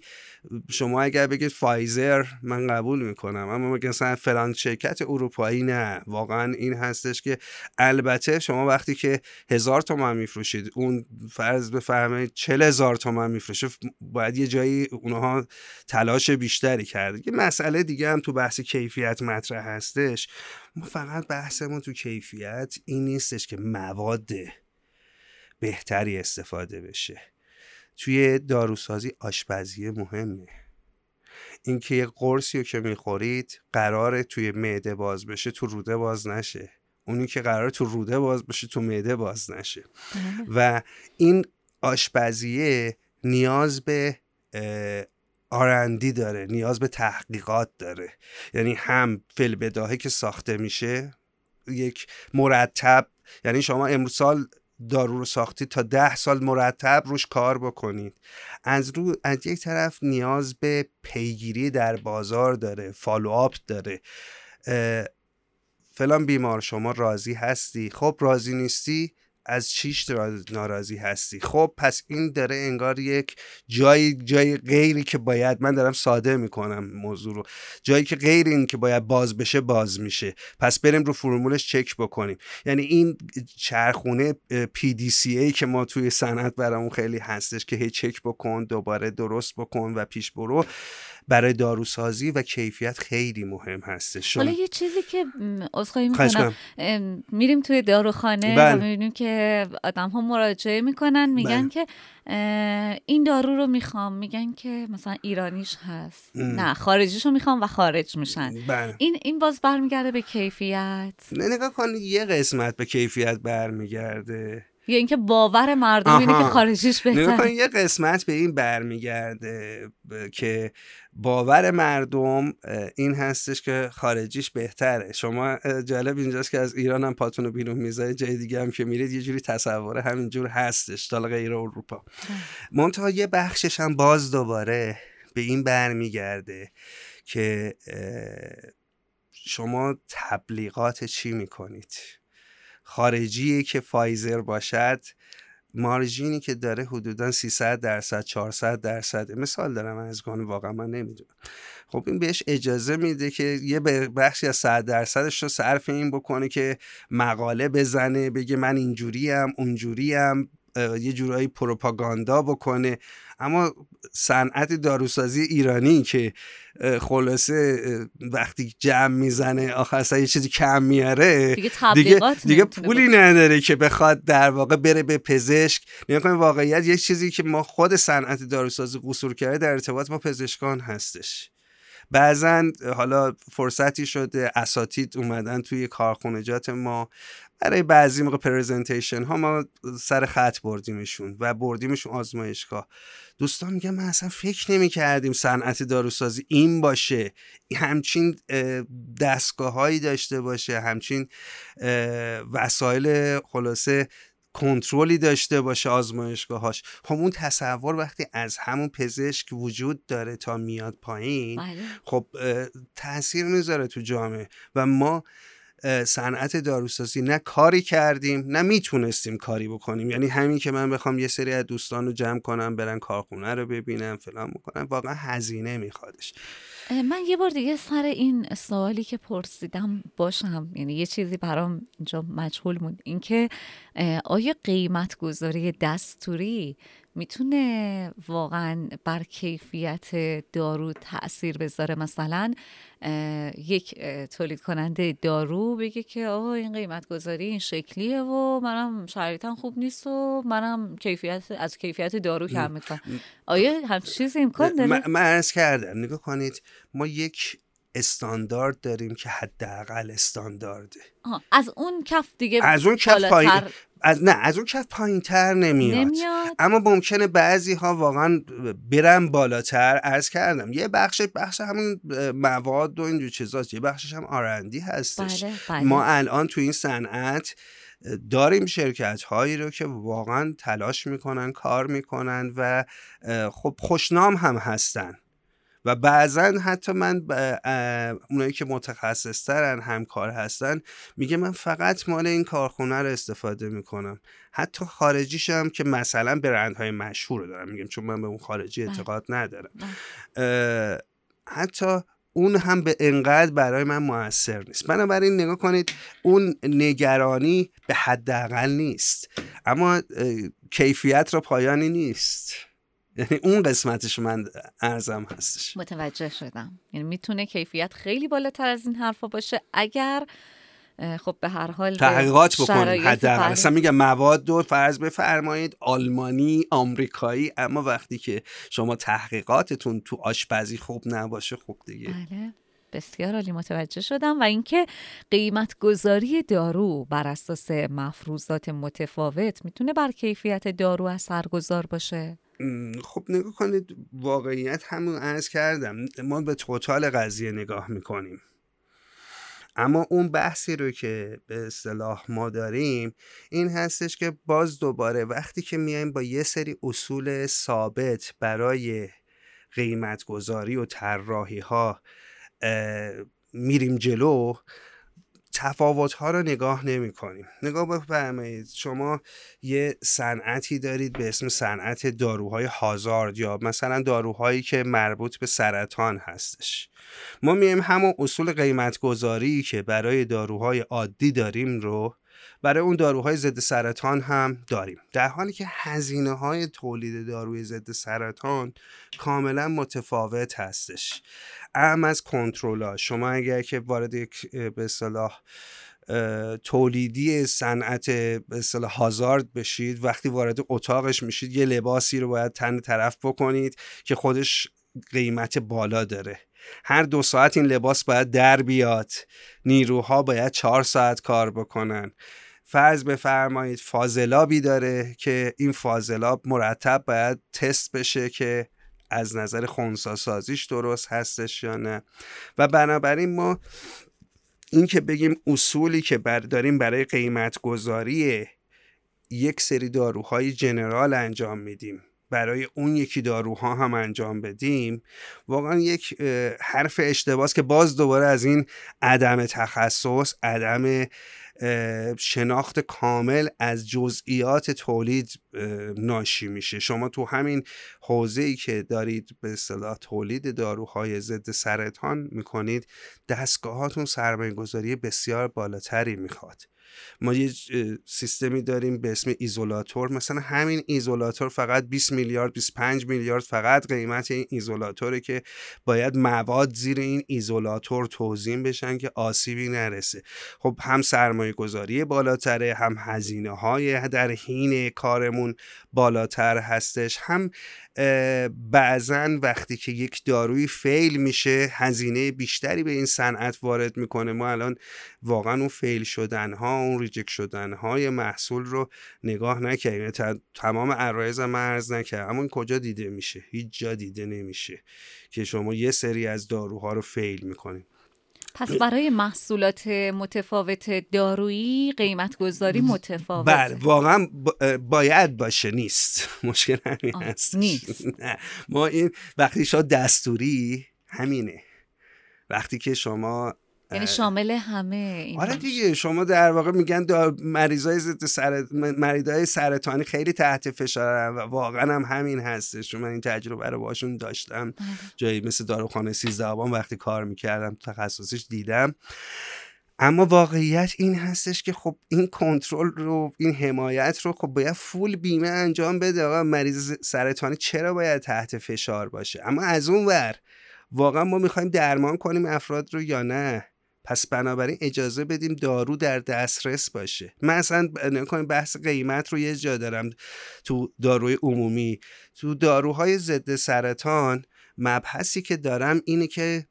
شما اگر بگید فایزر من قبول می‌کنم اما مثلا فلان شرکت اروپایی نه؟ واقعا این هستش که البته شما وقتی که هزار تومن میفروشید اون فرض بفرمایید چل هزار تومن میفروشه باید یه جایی اونها تلاش بیشتری کرد. یه مسئله دیگه هم تو بحث کیفیت مطرح هستش. ما فقط بحثمون تو کیفیت این نیستش که مواد بهتری استفاده بشه. توی داروسازی آشپزی مهمه. اینکه یه قرصی رو که می‌خورید قراره توی معده باز بشه تو روده باز نشه. اونی که قراره تو روده باز بشه تو معده باز نشه. و این آشپزیه نیاز به آرندی داره نیاز به تحقیقات داره. یعنی هم فل بداهه که ساخته میشه یک مرتب یعنی شما امروز سال دارو رو ساختی تا ده سال مرتب روش کار بکنید. از رو از یک طرف نیاز به پیگیری در بازار داره فالو داره. فلان بیمار شما راضی هستی؟ خب راضی نیستی؟ از چیش ناراضی هستی؟ خب پس این داره انگار یک جای جای غیری که باید من دارم ساده می‌کنم موضوع رو. جایی که غیر این که باید باز بشه باز میشه. پس بریم رو فرمولش چک بکنیم. یعنی این چرخونه PDCA که ما توی صنعت برامون خیلی هستش که هی چک بکن دوباره درست بکن و پیش برو. برای داروسازی و کیفیت خیلی مهم هستش. حالا یه چیزی که عذرخواهی می‌کنم. میریم توی داروخانه بله. و می‌بینیم که آدم ها مراجعه می‌کنن. میگن بله. که این دارو رو می‌خوام. میگن که مثلا ایرانیش هست. نه خارجیش رو می‌خوام و خارج میشن. بله. این این باز برمیگرده به کیفیت؟ نه نگاه کنید یه قسمت به کیفیت برمیگرده. یا اینکه باور مردم اینه که خارجیش بهتره. یه قسمت به این برمیگرده که باور مردم این هستش که خارجیش بهتره. شما جالب اینجاست که از ایران هم پاتون رو بیرون می‌ذارید جای دیگه هم که میرید یه جوری تصور همینجور هستش تا غیر اروپا. منتها یه بخشش هم باز دوباره به این برمیگرده که شما تبلیغات چی می‌کنید؟ خارجی که فایزر باشد مارژینی که داره حدودا 300 درصد 400 درصد. مثال دارم از کنم واقعا من نمی‌دونم. خب این بهش اجازه میده که یه بخشی از 100 درصدش رو صرف این بکنه که مقاله بزنه بگه من اینجوریم اونجوریم. یه جورایی پروپاگاندا بکنه. اما صنعت داروسازی ایرانی که خلاصه وقتی جمع می‌زنه آخر یه چیزی کم میاره دیگه, دیگه, پولی نداره که بخواد در واقع بره به پزشک. نگاه واقعیت یه چیزی که ما خود صنعت داروسازی قصور کرده در ارتباط با پزشکان هستش. بعضا حالا فرصتی شده اساتید اومدن توی کارخونجات ما. برای بعضی موقع پرزنتیشن ها ما سر خط بردیمشون و بردیمشون آزمایشگاه. دوستان میگن من اصلا فکر نمی کردیم صنعت داروسازی این باشه. همچین دستگاه هایی داشته باشه همچین وسایل خلاصه کنترلی داشته باشه آزمایشگاهاش خب اون تصور وقتی از همون پزشک وجود داره تا میاد پایین بله. خب تاثیر می‌ذاره تو جامعه و ما صنعت داروسازی نه کاری کردیم نه می‌تونستیم کاری بکنیم. یعنی همین که من بخوام یه سری از دوستان رو جمع کنم برن کارخونه رو ببینم فلان بکنم واقعا هزینه میخوادش. من یه بار دیگه سر این سوالی که پرسیدم باشم. یعنی یه چیزی برام اینجا مجهول موند اینکه آیا قیمت گذاری دستوری می‌تونه واقعا بر کیفیت دارو تاثیر بذاره؟ مثلا یک تولید کننده دارو بگه که آه این قیمت گذاری این شکلیه و منم شرایطم خوب نیست و منم کیفیت از کیفیت دارو کم می‌کنم. آیا هم چیزی امکان داره؟ من عرض کردم نگاه کنید ما یک استاندارد داریم که حداقل استاندارده. از اون کف دیگه از اون کف پایین از نه از اون کف پایین تر نمیاد. نمیاد. اما ممکنه بعضی ها واقعا برن بالاتر عرض کردم یه بخش بخش همین مواد و اینجور چیزاست یه بخشش هم آرندی هستش بله، بله. ما الان تو این صنعت داریم شرکت هایی رو که واقعا تلاش می‌کنن کار می‌کنن و خب خوشنام هم هستن و بعضا حتی من اونایی که متخصص ترن همکار هستن میگه من فقط مال این کارخونه رو استفاده می‌کنم. حتی خارجیشم که مثلا برندهای مشهور رو دارم میگم چون من به اون خارجی بله. اعتقاد ندارم. بله. حتی اون هم به انقدر برای من موثر نیست. بنابراین نگاه کنید اون نگرانی به حداقل نیست. اما کیفیت را پایانی نیست. یعنی اون قسمتش من ارزم هستش. متوجه شدم. یعنی می‌تونه کیفیت خیلی بالاتر از این حرفا باشه اگر خب به هر حال تحقیقات بکنید حداقل. اصلا میگم مواد دو فرض بفرمایید آلمانی آمریکایی اما وقتی که شما تحقیقاتتون تو آشپزی خوب نباشه خوب دیگه. بله. بسیار عالی. متوجه شدم. و اینکه قیمت گذاری دارو بر اساس مفروضات متفاوت می‌تونه بر کیفیت دارو اثرگذار باشه؟ خب نگاه کنید واقعیت همون ارز کردم. ما به توتال قضیه نگاه می‌کنیم. اما اون بحثی رو که به اصطلاح ما داریم این هستش که باز دوباره وقتی که میایم با یه سری اصول ثابت برای قیمت گذاری و طراحی ها میریم جلو تفاوت ها رو نگاه نمی کنیم نگاه بفرمایید. شما یه صنعتی دارید به اسم صنعت داروهای هازارد یا مثلا داروهایی که مربوط به سرطان هستش. ما میایم همون اصول قیمت گذاری که برای داروهای عادی داریم رو برای اون داروهای ضد سرطان هم داریم. در حالی که هزینه های تولید داروی ضد سرطان کاملا متفاوت هستش. اهم از کنترل شما اگر که وارد یک به اصطلاح تولیدی صنعت اصطلاح هازارد بشید وقتی وارد اتاقش میشید یه لباسی رو باید تن طرف بکنید که خودش قیمت بالا داره. هر دو ساعت این لباس باید در بیاد. نیروها باید چهار ساعت کار بکنن. فرض بفرمایید فاضلابی داره که این فاضلاب مرتب باید تست بشه که از نظر خونسا سازیش درست هستش یا نه. و بنابراین ما این که بگیم اصولی که بر داریم برای قیمت گذاری یک سری داروهای جنرال انجام میدیم برای اون یکی داروها هم انجام بدیم واقعا یک حرف اشتباس که باز دوباره از این عدم تخصص عدم شناخت کامل از جزئیات تولید ناشی میشه. شما تو همین حوزه ای که دارید به اصطلاح تولید داروهای ضد سرطان می‌کنید دستگاهاتون سرمایه گذاری بسیار بالاتری می‌خواد. ما یه سیستمی داریم به اسم ایزولاتور. مثلا همین ایزولاتور فقط 20 میلیارد 25 میلیارد فقط قیمت این ایزولاتوره که باید مواد زیر این ایزولاتور توضیح بشن که آسیبی نرسه. خب هم سرمایه گذاری بالاتره هم هزینه های در حین کارمون بالاتر هستش هم بعضا وقتی که یک داروی فیل میشه هزینه بیشتری به این صنعت وارد می‌کنه. ما الان واقعا اون فیل شدن ها اون ریجک شدن های محصول رو نگاه نکردیم. یعنی تمام عرایز هم عرض نکرد اما این کجا دیده میشه؟ هیچ جا دیده نمیشه که شما یه سری از داروها رو فیل می‌کنید. پس برای محصولات متفاوت دارویی قیمت گذاری متفاوت بله واقعا باید باشه نیست. *laughs* مشکل همین هست. نیست. *laughs* ما این وقتی شما دستوری همینه. وقتی که شما یعنی شامل همه این آره دیگه شما در واقع میگن مریضای ضد سر... مریضای سرطانی خیلی تحت فشارن و واقعا هم همین هستش. چون من این تجربه رو باشون داشتم. بله. جایی مثل داروخانه 13 آبان وقتی کار می‌کردم تخصصش دیدم. اما واقعیت این هستش که خب این کنترل رو این حمایت رو خب باید فول بیمه انجام بده. آقا مریض سرطانی چرا باید تحت فشار باشه؟ اما از اون ور واقعا ما می‌خوایم درمان کنیم افراد رو یا نه؟ پس بنابراین اجازه بدیم دارو در دسترس باشه. من اصلا نکنیم بحث قیمت رو یه جا دارم تو داروی عمومی. تو داروهای ضد سرطان مبحثی که دارم اینه که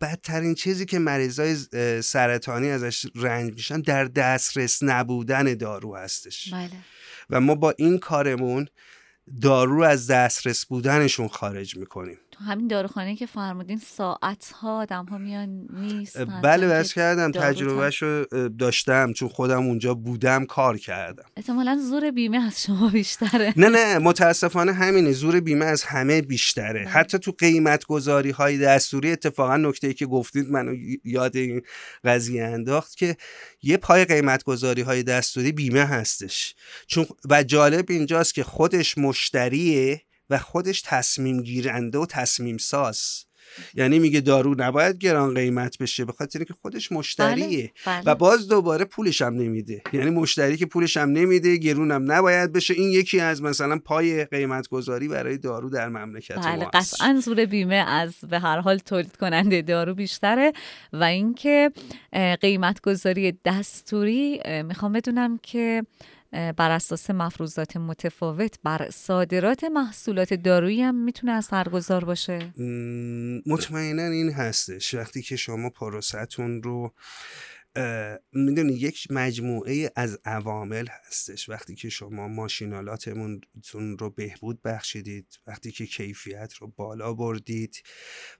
بدترین چیزی که مریضای سرطانی ازش رنج میشن در دسترس نبودن دارو هستش. بله. و ما با این کارمون دارو از دسترس بودنشون خارج می‌کنیم. تو همین داروخانه که فرمودین ساعت ها آدم ها میان نیست بله بس کردم تجربهش رو داشتم چون خودم اونجا بودم کار کردم. احتمالا زور بیمه از شما بیشتره. نه نه متاسفانه همینه زور بیمه از همه بیشتره. بله. حتی تو قیمت گذاری های دستوری اتفاقا نکته ای که گفتید منو یاد این قضیه انداخت که یه پای قیمت گذاری های دستوری بیمه هستش. چون و جالب اینجاست که خودش مشتریه و خودش تصمیم گیرنده و تصمیم ساز یعنی میگه دارو نباید گران قیمت بشه به خاطر اینکه خودش مشتریه. بله، بله. و باز دوباره پولش هم نمیده. یعنی مشتری که پولش هم نمیده گرونم نباید بشه. این یکی از مثلا پای قیمت گذاری برای دارو در مملکت بله قطعا زور بیمه از به هر حال تولید کننده دارو بیشتره. و اینکه قیمت گذاری دستوری می‌خوام بدونم که بر اساس مفروضات متفاوت بر صادرات محصولات دارویی هم می‌تونه اثرگذار باشه؟ مطمئنا این هستش. وقتی که شما پروستون رو می‌دونی یک مجموعه از عوامل هستش. وقتی که شما ماشینالاتمون رو بهبود بخشیدید وقتی که کیفیت رو بالا بردید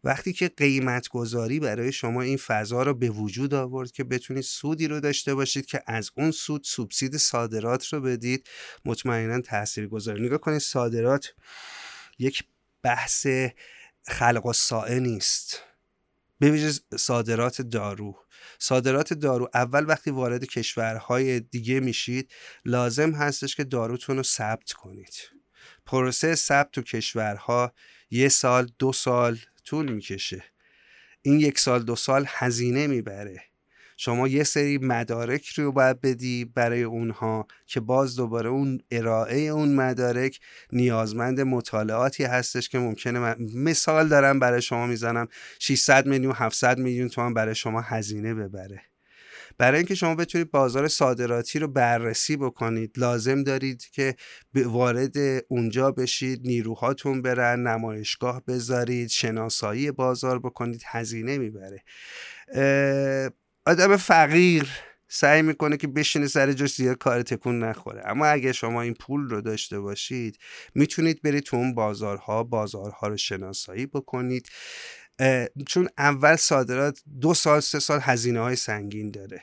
وقتی که قیمت گذاری برای شما این فضا رو به وجود آورد که بتونید سودی رو داشته باشید که از اون سود سوبسید صادرات رو بدید مطمئنا تاثیر گذاری نگاه کنید صادرات یک بحث خلق و سائه نیست. به صادرات دارو. صادرات دارو اول وقتی وارد کشورهای دیگه میشید لازم هستش که داروتون رو ثبت کنید. پروسه ثبت تو کشورها یه سال دو سال طول می‌کشه. این یک سال دو سال هزینه می‌بره. شما یه سری مدارک رو باید بدی برای اونها که باز دوباره اون ارائه اون مدارک نیازمند مطالعاتی هستش که ممکنه مثال دارم برای شما می‌زنم. 600 میلیون 700 میلیون تومان برای شما هزینه ببره. برای اینکه شما بتونید بازار صادراتی رو بررسی بکنید لازم دارید که وارد اونجا بشید نیروهاتون برن نمایشگاه بذارید شناسایی بازار بکنید هزینه می‌بره. آدم فقیر سعی می‌کنه که بشینه سر جاش زیاد کار تکون نخوره. اما اگه شما این پول رو داشته باشید می‌تونید برید تو اون بازارها بازارها رو شناسایی بکنید. چون اول صادرات دو سال سه سال هزینه های سنگین داره.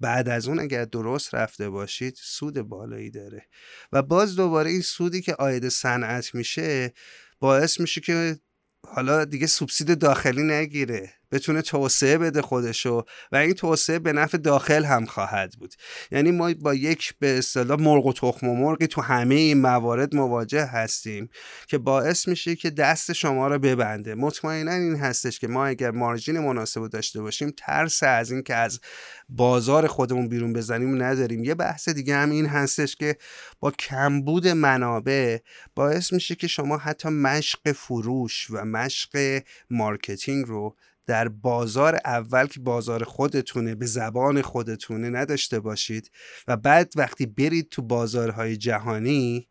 بعد از اون اگر درست رفته باشید سود بالایی داره. و باز دوباره این سودی که آید صنعت میشه باعث میشه که حالا دیگه سوبسید داخلی نگیره. بتونه توسعه بده خودشو و این توسعه به نفع داخل هم خواهد بود. یعنی ما با یک به اصطلاح مرغ و تخم و مرغی تو همه این موارد مواجه هستیم که باعث میشه که دست شما رو ببنده. مطمئنا این هستش که ما اگر margin مناسب داشته باشیم ترس از این که از بازار خودمون بیرون بزنیم نداریم. یه بحث دیگه هم این هستش که با کمبود منابع باعث میشه که شما حتی مشق فروش و مشق marketing رو در بازار اول که بازار خودتونه به زبان خودتونه نداشته باشید و بعد وقتی برید تو بازارهای جهانی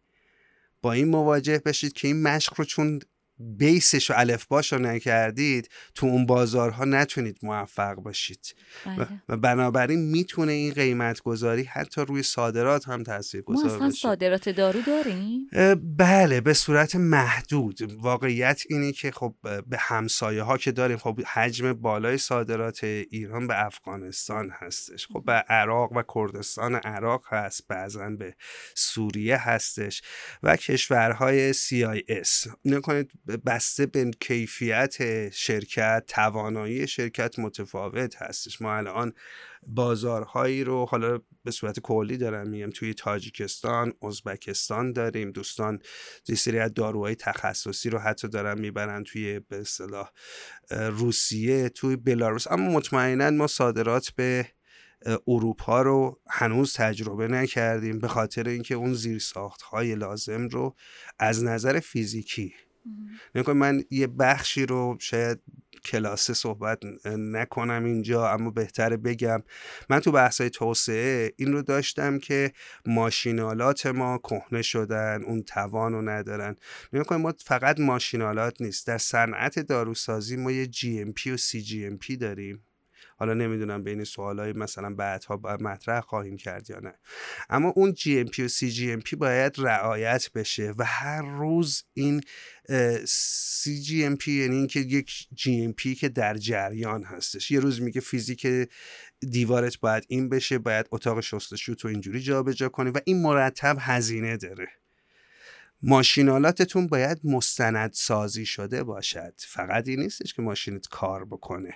با این مواجه بشید که این مشق رو چون بیسش و الفباش رو نکردید تو اون بازارها نتونید موفق باشید. بله. و بنابراین می‌تونه این قیمت گذاری حتی روی صادرات هم تاثیر گذار ما اصلا صادرات دارو داریم؟ بله به صورت محدود. واقعیت اینه که خب به همسایه ها که داریم خب حجم بالای صادرات ایران به افغانستان هستش. خب به عراق و کردستان عراق هست بعضا به سوریه هستش و کشورهای CIS نکنید بسته به کیفیت شرکت توانایی شرکت متفاوت هستش. ما الان بازارهایی رو حالا به صورت کلی دارم میگم. توی تاجیکستان ازبکستان داریم. دوستان یه سری از داروهای تخصصی رو حتی دارن می‌برن توی به اصطلاح روسیه توی بلاروس. اما مطمئنا ما صادرات به اروپا رو هنوز تجربه نکردیم. به خاطر اینکه اون زیرساخت های لازم رو از نظر فیزیکی نکنه من یه بخشی رو شاید کلاسه صحبت نکنم اینجا اما بهتره بگم. من تو بحثای توسعه این رو داشتم که ماشین‌آلات ما کهنه شدن اون توان رو ندارن. نگاه ما فقط ماشین‌آلات نیست در صنعت داروسازی ما یه جی ام پی و سی جی ام پی داریم. حالا نمی‌دونم بین سوالای مثلا بعدها مطرح خواهیم کرد یا نه. اما اون جی ام پی و سی جی ام پی باید رعایت بشه و هر روز این cGMP یعنی اینکه یک GMP که در جریان هستش. یه روز میگه فیزیک دیوارت باید این بشه باید اتاق شستشو تو اینجوری جابجا کنی و این مرتب هزینه داره. ماشین‌آلاتتون باید مستند سازی شده باشد. فقط این نیستش که ماشینت کار بکنه.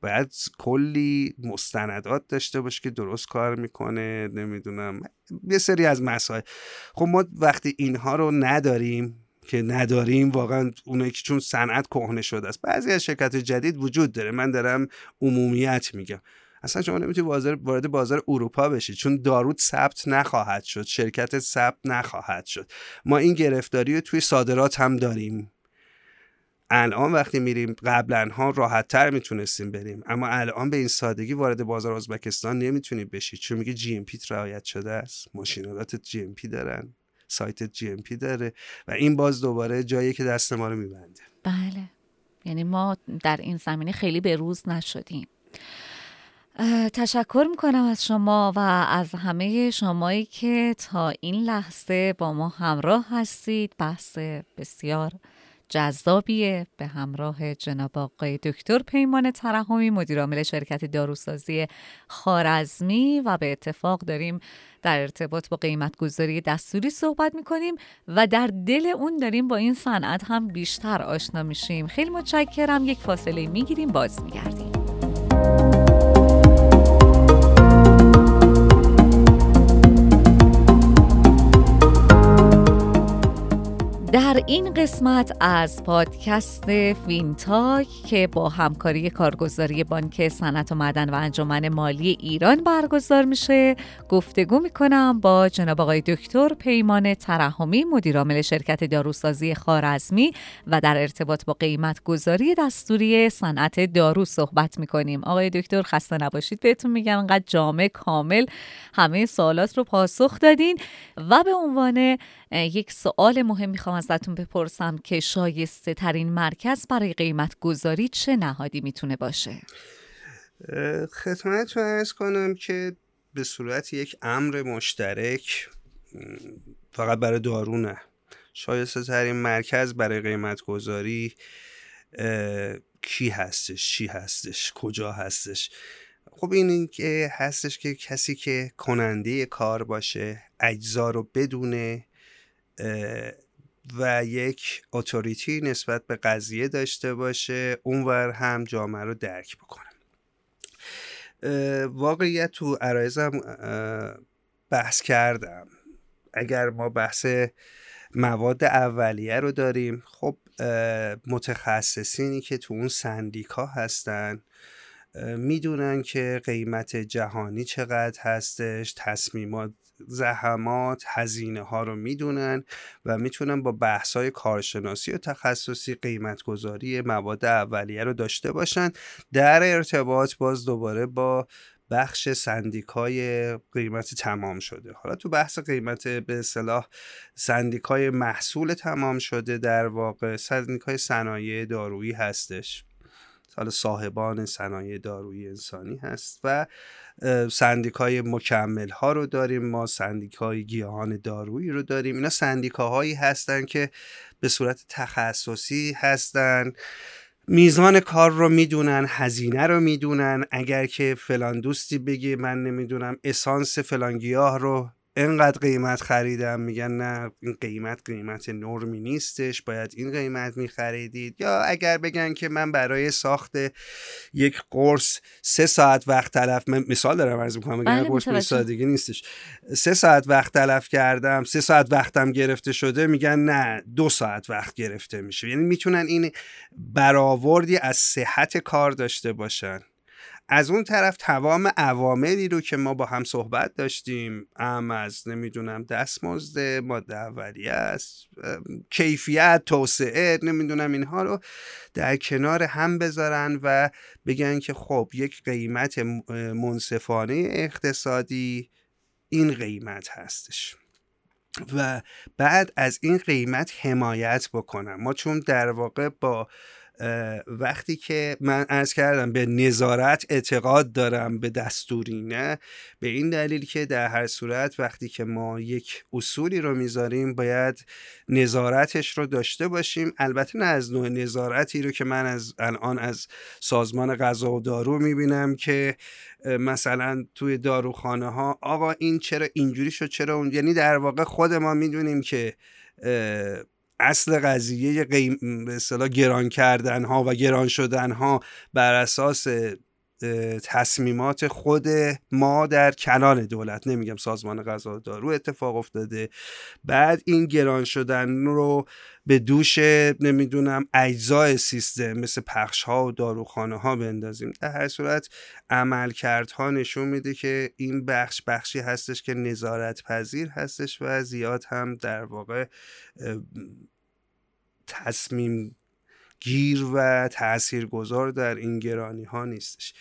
باید کلی مستندات داشته باشه که درست کار می‌کنه نمی‌دونم یه سری از مسائل. خب ما وقتی اینها رو نداریم که نداریم واقعا اونایی که چون صنعت کهنه شده است بعضی از شرکت جدید وجود داره. من دارم عمومیت میگم. اصلا شما نمی‌تونی بازار وارد بازار اروپا بشی چون دارود ثبت نخواهد شد شرکت ثبت نخواهد شد. ما این گرفتاری رو توی صادرات هم داریم. الان وقتی میریم قبلا ها راحت تر می‌تونستیم بریم. اما الان به این سادگی وارد بازار ازبکستان نمی‌تونی بشی چون میگه GMP رعایت شده است. ماشین‌آلات GMP دارن سایت GMP داره و این باز دوباره جایی که دست ما رو میبنده. بله. یعنی ما در این زمینه خیلی به روز نشدیم. تشکر می‌کنم از شما و از همه شمایی که تا این لحظه با ما همراه هستید. بحث بسیار جذابیه به همراه جناب آقای دکتر پیمان ترحمی مدیرعامل شرکت داروسازی خارزمی و به اتفاق داریم در ارتباط با قیمت گذاری دستوری صحبت می‌کنیم و در دل اون داریم با این صنعت هم بیشتر آشنا میشیم. خیلی متشکرم. یک فاصله می‌گیریم. باز میگردیم. در این قسمت از پادکست فینتاک که با همکاری کارگزاری بانک صنعت و معدن و انجمن مالی ایران برگزار میشه گفتگو می‌کنم با جناب آقای دکتر پیمان ترحمی مدیرعامل شرکت داروسازی خوارزمی و در ارتباط با قیمت گذاری دستوری صنعت دارو صحبت می‌کنیم. آقای دکتر خسته نباشید. بهتون میگم انقدر جامع کامل همه سوالات رو پاسخ دادین و به عنوان یک سوال مهم می‌خوام ازتون بپرسم که شایسته ترین مرکز برای قیمت گذاری چه نهادی می‌تونه باشه؟ خدمتتون ارز کنم که به صورت یک امر مشترک فقط برای دارو نه شایسته ترین مرکز برای قیمت گذاری کی هستش؟ چی هستش؟ کجا هستش؟ خب این, این که هستش که کسی که کننده کار باشه اجزا رو بدونه و یک اتوریتی نسبت به قضیه داشته باشه اونور هم جامعه رو درک بکنه. واقعیت تو عرایزم بحث کردم. اگر ما بحث مواد اولیه رو داریم خب متخصصینی که تو اون سندیکا هستن می‌دونن که قیمت جهانی چقدر هستش تصمیمات زحمات هزینه ها رو می‌دونن و می‌تونن با بحث های کارشناسی و تخصصی قیمت گذاری مواد اولیه رو داشته باشن. در ارتباط باز دوباره با بخش سندیکای قیمت تمام شده. حالا تو بحث قیمت به اصطلاح سندیکای محصول تمام شده در واقع سندیکای صنایع دارویی هستش. حالا صاحبان صنایع دارویی انسانی هست و سندیکای مکمل ها رو داریم ما سندیکای گیاهان دارویی رو داریم. اینا سندیکاهایی هستن که به صورت تخصصی هستن. میزان کار رو می‌دونن هزینه رو می‌دونن. اگر که فلان دوستی بگی من نمی‌دونم اسانس فلان گیاه رو انقدر قیمت خریدم میگن نه این قیمت قیمت نرمی نیستش باید این قیمت میخریدید. یا اگر بگن که من برای ساخت یک قرص سه ساعت وقت تلف من مثال دارم عرض می‌کنم بله، قرص. سادگی نیستش. سه ساعت وقت تلف کردم سه ساعت وقتم گرفته شده میگن نه دو ساعت وقت گرفته میشه. یعنی می‌تونن این برآوردی از صحت کار داشته باشن. از اون طرف تمام عواملی رو که ما با هم صحبت داشتیم ام از نمی‌دونم دستمزد ماده اولیه است کیفیت توسعه نمی‌دونم اینها رو در کنار هم بذارن و بگن که خب یک قیمت منصفانه اقتصادی این قیمت هستش. و بعد از این قیمت حمایت بکنم. ما چون در واقع با وقتی که من ارز کردم به نظارت اعتقاد دارم به دستوری نه؟ به این دلیل که در هر صورت وقتی که ما یک اصولی رو می‌ذاریم باید نظارتش رو داشته باشیم. البته نه از نوع نظارتی رو که من از الان از سازمان غذا و دارو می‌بینم که مثلا توی داروخانه ها آقا این چرا اینجوری شد چرا اون یعنی در واقع خود ما می‌دونیم که اصل قضیه قیم به اصطلاح گران کردن ها و گران شدن ها بر اساس تصمیمات خود ما در کنال دولت. نمیگم سازمان غذا دارو اتفاق افتاده. بعد این گران شدن رو به دوش نمی‌دونم اجزای سیستم مثل پخش ها و داروخانه ها بندازیم. در هر صورت عملکردها نشون میده که این بخش بخشی هستش که نظارت پذیر هستش و زیاد هم در واقع تصمیم گیر و تاثیرگذار در این گرانی ها نیستش.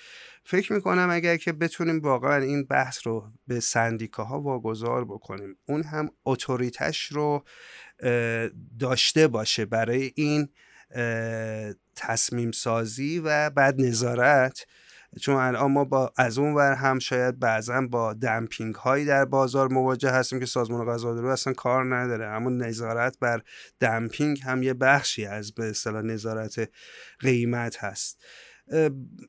فکر می‌کنم اگر که بتونیم واقعا این بحث رو به سندیکاها واگذار بکنیم اون هم اتوریتش رو داشته باشه برای این تصمیم سازی و بعد نظارت. چون الان ما با از اون ور هم شاید بعضا با دمپینگ هایی در بازار مواجه هستیم که سازمان غذا دارو اصلا کار نداره. اما نظارت بر دمپینگ هم یه بخشی از به اصطلاح نظارت قیمت هست.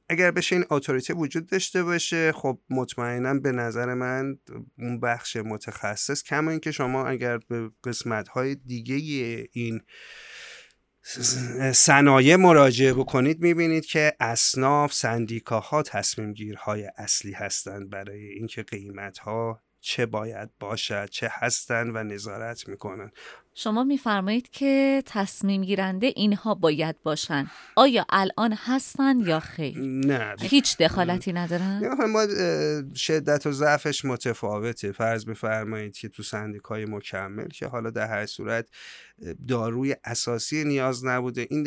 اگر بشه این اتوریته وجود داشته باشه خب مطمئنا به نظر من اون بخش متخصص کما اینکه شما اگر به قسمت های دیگه این صنایع مراجعه بکنید می‌بینید که اصناف سندیکاها تصمیم گیرهای اصلی هستند برای اینکه قیمت ها چه باید باشد چه هستند و نظارت می‌کنن شما میفرمایید که تصمیم گیرنده اینها باید باشن. آیا الان هستن یا خیر؟ نه. هیچ دخالتی ندارن؟ نه، ما شدت و ضعفش متفاوته. فرض بفرمایید که تو سندیکای مکمل که حالا در هر صورت داروی اساسی نیاز نبوده. این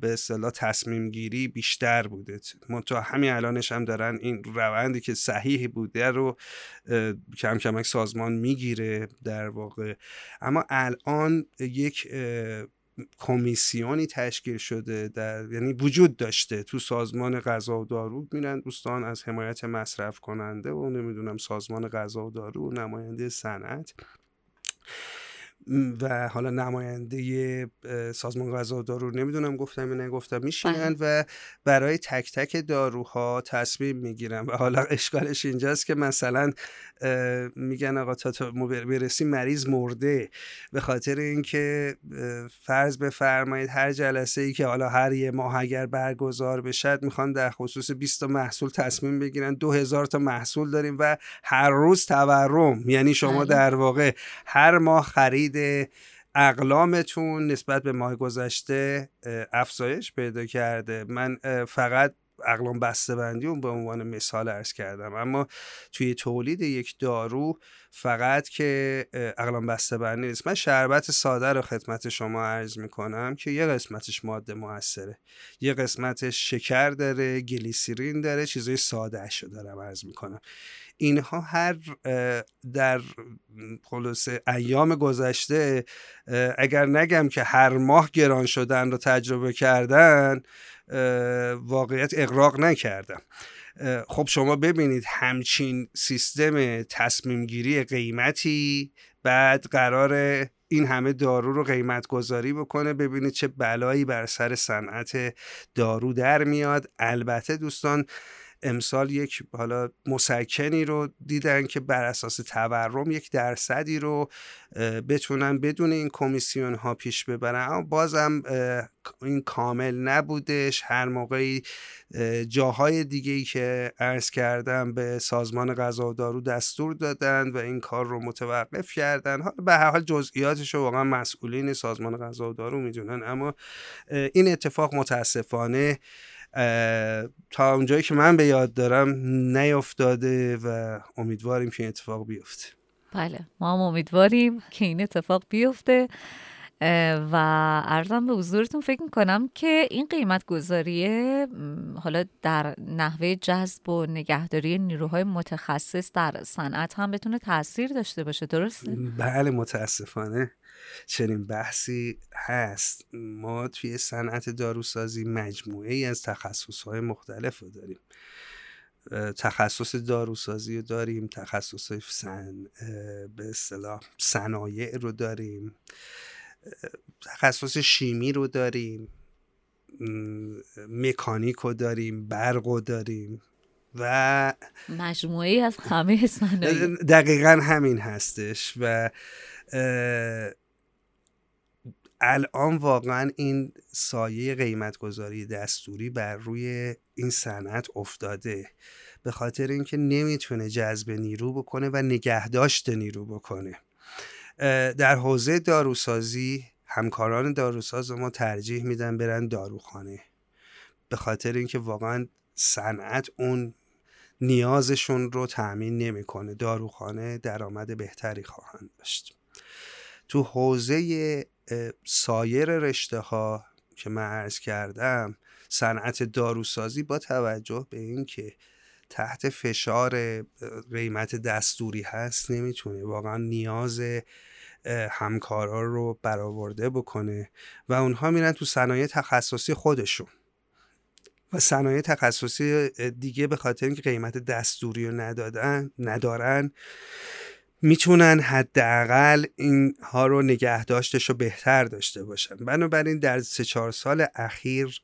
به اصطلاح تصمیم گیری بیشتر بوده. منتها همین الانش هم دارن این روندی که صحیح بوده رو کم کمک سازمان می‌گیره در واقع. اما الان یک کمیسیونی تشکیل شده در یعنی وجود داشته. تو سازمان غذا و دارو میرن دوستان از حمایت مصرف کننده و نمی‌دونم سازمان غذا و دارو نماینده صنعت. و حالا نماینده سازمان غذا و دارو نمی‌دونم گفتم یا نگفتم میشینن و برای تک تک داروها تصمیم می‌گیرن و حالا اشکالش اینجاست که مثلا میگن آقا تا تا ما بر- برسیم مریض مرده به خاطر اینکه فرض بفرمایید هر جلسه ای که حالا هر یه ماه اگر برگزار بشد می‌خوان در خصوص 20 تا محصول تصمیم بگیرن. 2000 تا محصول داریم و هر روز تورم. یعنی شما بله. در واقع هر ماه خرید اقلامتون نسبت به ماه گذشته افزایش پیدا کرده. من فقط اقلام بسته‌بندی رو به عنوان مثال ارز کردم. اما توی تولید یک دارو فقط که اقلام بسته‌بندی نیست. من شربت ساده رو خدمت شما عرض می‌کنم که یه قسمتش ماده موثره. یه قسمتش شکر داره گلیسیرین داره چیزای ساده رو دارم عرض می‌کنم. اینها هر در خلاصه ایام گذشته اگر نگم که هر ماه گران شدن رو تجربه کردن واقعیت اقراق نکردم. خب شما ببینید همچین سیستم تصمیم گیری قیمتی بعد قرار این همه دارو رو قیمت گذاری بکنه ببینید چه بلایی بر سر صنعت دارو در میاد. البته دوستان امسال یک حالا مسکنی رو دیدن که بر اساس تورم یک درصدی رو بتونن بدون این کمیسیون ها پیش ببرن. اما بازم این کامل نبودش. هر موقعی جاهای دیگه ای که عرض کردم به سازمان غذا و دارو دستور دادن و این کار رو متوقف کردن. حالا به هر حال جزئیاتش رو واقعا مسئولین سازمان غذا و دارو می‌دونن. اما این اتفاق متاسفانه تا اونجایی که من به یاد دارم نیفتاده و امیدواریم که این اتفاق بیفته بله ما هم امیدواریم که این اتفاق بیفته و ارزم به حضورتون فکر می‌کنم که این قیمت گذاریه حالا در نحوه جذب و نگهداری نیروهای متخصص در صنعت هم بتونه تاثیر داشته باشه درسته؟ بله متاسفانه چنین بحثی هست. ما توی صنعت داروسازی مجموعه ای از تخصص مختلف رو داریم. تخصص داروسازی رو داریم تخصص سن به اصطلاح صنایع رو داریم تخصص شیمی رو داریم مکانیک رو داریم برق رو داریم و مجموعه از همه صنایع. دقیقا همین هستش و الان واقعا این سایه قیمتگذاری دستوری بر روی این صنعت افتاده. به خاطر اینکه نمی‌تونه جذب نیرو بکنه و نگهداشت نیرو بکنه. در حوزه داروسازی همکاران داروساز ما ترجیح میدن برن داروخانه. به خاطر اینکه واقعا صنعت اون نیازشون رو تأمین نمی‌کنه. داروخانه درآمد بهتری خواهند داشت. تو حوزه سایر رشته ها که من عرض کردم صنعت داروسازی با توجه به اینکه تحت فشار قیمت دستوری هست نمی‌تونه واقعا نیاز همکارا رو برآورده بکنه و اونها میرن تو صنایع تخصصی خودشون. و صنایع تخصصی دیگه به خاطر اینکه قیمت دستوری رو ندادن ندارن می‌تونن حداقل اینها رو نگهداشتش رو بهتر داشته باشن. بنابراین در سه چهار سال اخیر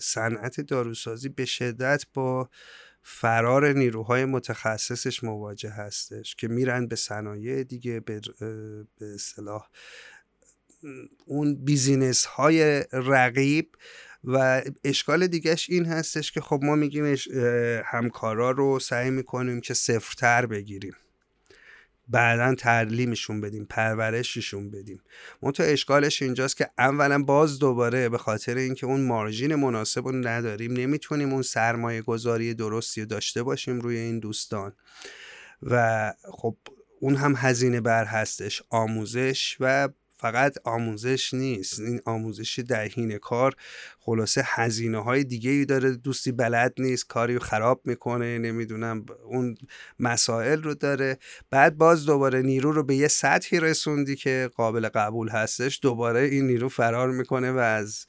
صنعت داروسازی به شدت با فرار نیروهای متخصصش مواجه هستش که میرن به صنایع دیگه به اصطلاح اون بیزینس های رقیب و اشکال دیگهش این هستش که خب ما میگیم همکارا رو سعی می‌کنیم که صفرتر بگیریم. بعدا تعلیمشون بدیم پرورششون بدیم. منتها اشکالش اینجاست که اولا باز دوباره به خاطر اینکه اون مارژین مناسب رو نداریم نمی‌تونیم اون سرمایه گذاری درستی رو داشته باشیم روی این دوستان. و خب اون هم هزینه بر هستش آموزش و فقط آموزش نیست. این آموزش در حین کار خلاصه هزینه های دیگه ای داره. دوستی بلد نیست کاری رو خراب می‌کنه نمی‌دونم اون مسائل رو داره. بعد باز دوباره نیرو رو به یه سطحی رسوندی که قابل قبول هستش. دوباره این نیرو فرار می‌کنه و از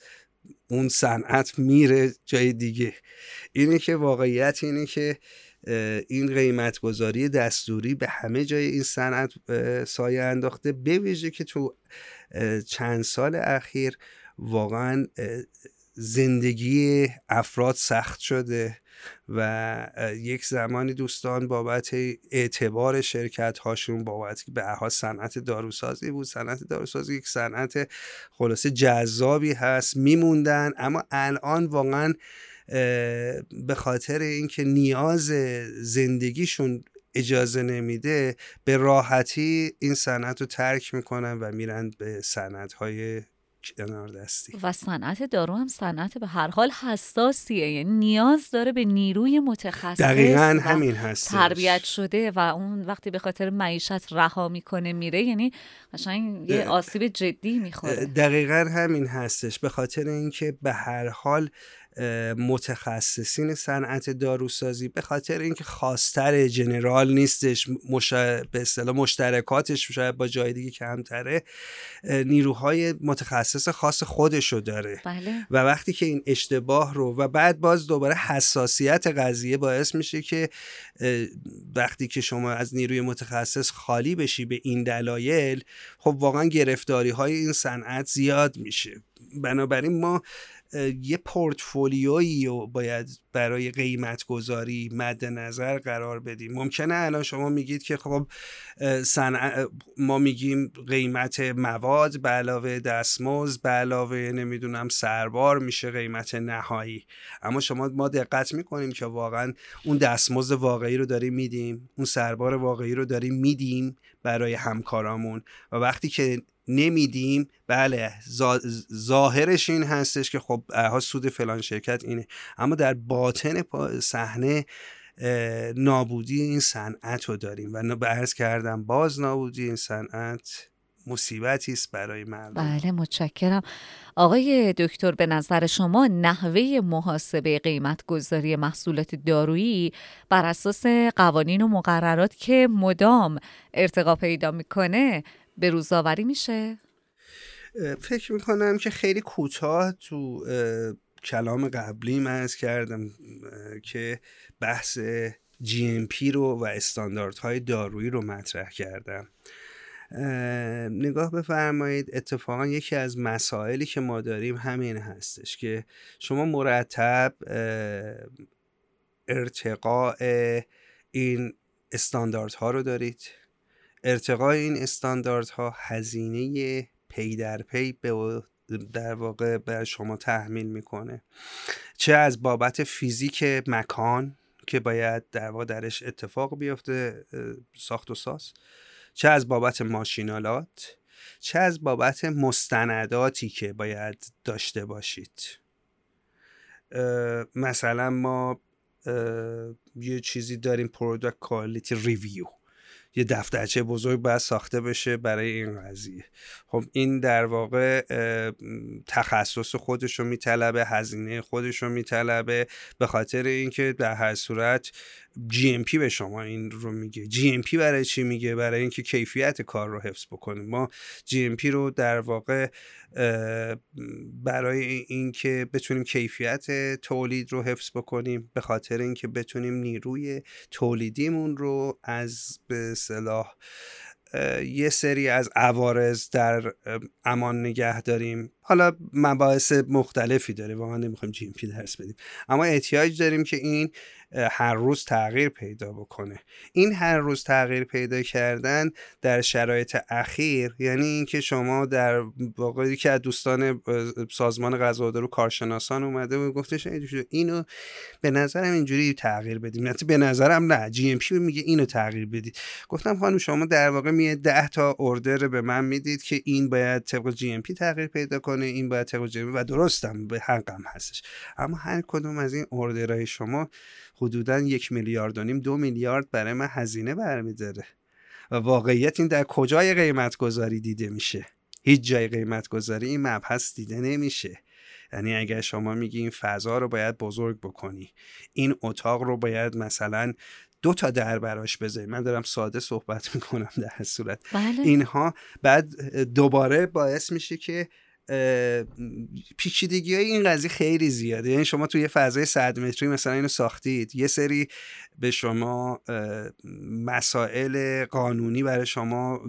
اون صنعت میره جای دیگه. اینی که واقعیت اینه که این قیمت گذاری دستوری به همه جای این صنعت سایه انداخته بویژه که تو چند سال اخیر واقعا زندگی افراد سخت شده و یک زمانی دوستان بابت اعتبار شرکت هاشون بابت به هر صنعت داروسازی بود. صنعت داروسازی یک صنعت خلاصه جذابی هست میموندن اما الان واقعا به خاطر اینکه نیاز زندگیشون اجازه نمیده به راحتی این صنعت رو ترک می‌کنن و میرن به صنعت های کنار دستی. و صنعت دارو هم صنعت به هر حال حساسیه. یعنی نیاز داره به نیروی متخصص دقیقا همین هست تربیت شده و اون وقتی به خاطر معیشت رها می‌کنه میره یعنی قشنگ یه آسیب جدی می‌خوره. دقیقا همین هستش. به خاطر اینکه به هر حال متخصصین صنعت داروسازی به خاطر اینکه خواستر جنرال نیستش به اصطلاح مشترکاتش شاید با جای دیگه کمتره نیروهای متخصص خاص خودش رو داره بله. و وقتی که این اشتباه رو و بعد باز دوباره حساسیت قضیه باعث میشه که وقتی که شما از نیروی متخصص خالی بشی به این دلایل خب واقعا گرفتاری های این صنعت زیاد میشه بنابراین ما یه پورتفولیویی رو باید برای قیمت گذاری مد نظر قرار بدیم. ممکنه الان شما میگید که خب ما میگیم قیمت مواد به علاوه دستمزد به علاوه نمی‌دونم سربار میشه قیمت نهایی. اما شما ما دقت می‌کنیم که واقعا اون دستمزد واقعی رو داریم میدیم اون سربار واقعی رو داریم میدیم برای همکارامون. و وقتی که نمیدیم. بله ظاهرش این هستش که خب ها سود فلان شرکت اینه. اما در باطن صحنه نابودی این صنعت رو داریم. و عرض کردم باز نابودی این صنعت مصیبتی است برای مردم. بله متشکرم. آقای دکتر به نظر شما نحوه محاسبه قیمت گذاری محصولات دارویی بر اساس قوانین و مقررات که مدام ارتقا پیدا می‌کنه به روزآوری میشه؟ فکر می‌کنم که خیلی کوتاه تو کلام قبلی من کردم که بحث GMP رو و استانداردهای دارویی رو مطرح کردم. نگاه بفرمایید اتفاقا یکی از مسائلی که ما داریم همین هستش که شما مرتب ارتقاء این استانداردها رو دارید. ارتقای این استانداردها هزینه پی در پی به در واقع به شما تحمیل می‌کنه. چه از بابت فیزیک مکان که باید در واقع درش اتفاق بیفته ساخت و ساز. چه از بابت ماشینالات چه از بابت مستنداتی که باید داشته باشید. مثلا ما یه چیزی داریم product quality review یه دفترچه بزرگ باید ساخته بشه برای این قضیه. خب این در واقع تخصص خودش رو میطلبه هزینه خودش رو میطلبه به خاطر اینکه در هر صورت GMP به شما این رو میگه. GMP برای چی میگه؟ برای اینکه کیفیت کار رو حفظ بکنیم ما GMP رو در واقع برای اینکه بتونیم کیفیت تولید رو حفظ بکنیم به خاطر اینکه بتونیم نیروی تولیدیمون رو از به صلاح یه سری از عوارض در امان نگه داریم. حالا مباحث مختلفی داره واقعا نمی‌خوایم جی پی درس بدیم. اما احتیاج داریم که این هر روز تغییر پیدا بکنه. این هر روز تغییر پیدا کردن در شرایط اخیر یعنی اینکه شما در واقع یکی از دوستان سازمان غذا و کارشناسان اومده و گفتش اینو به نظرم اینجوری تغییر بدیم. نه به نظرم نه. GMP میگه اینو تغییر بدید. گفتم خانم شما در واقع میه 10 تا order به من می‌دید که این باید طبق GMP تغییر پیدا کنه این باید طبق G و درستم به حقم هستش. اما هر کدوم از این order های شما حدودا یک میلیارد و نیم دو میلیارد برای من هزینه برمیداره. و واقعیت این در کجای قیمت گذاری دیده میشه؟ هیچ جای قیمت گذاری این مبحث دیده نمیشه. یعنی اگر شما میگی این فضا رو باید بزرگ بکنی این اتاق رو باید مثلا دو تا در براش بذاری. من دارم ساده صحبت می‌کنم در صورت. بله. اینها بعد دوباره باعث میشه که پیچیدگی های این قضیه خیلی زیاده. یعنی شما توی یه فضای صد متری مثلا اینو ساختید یه سری به شما مسائل قانونی برای شما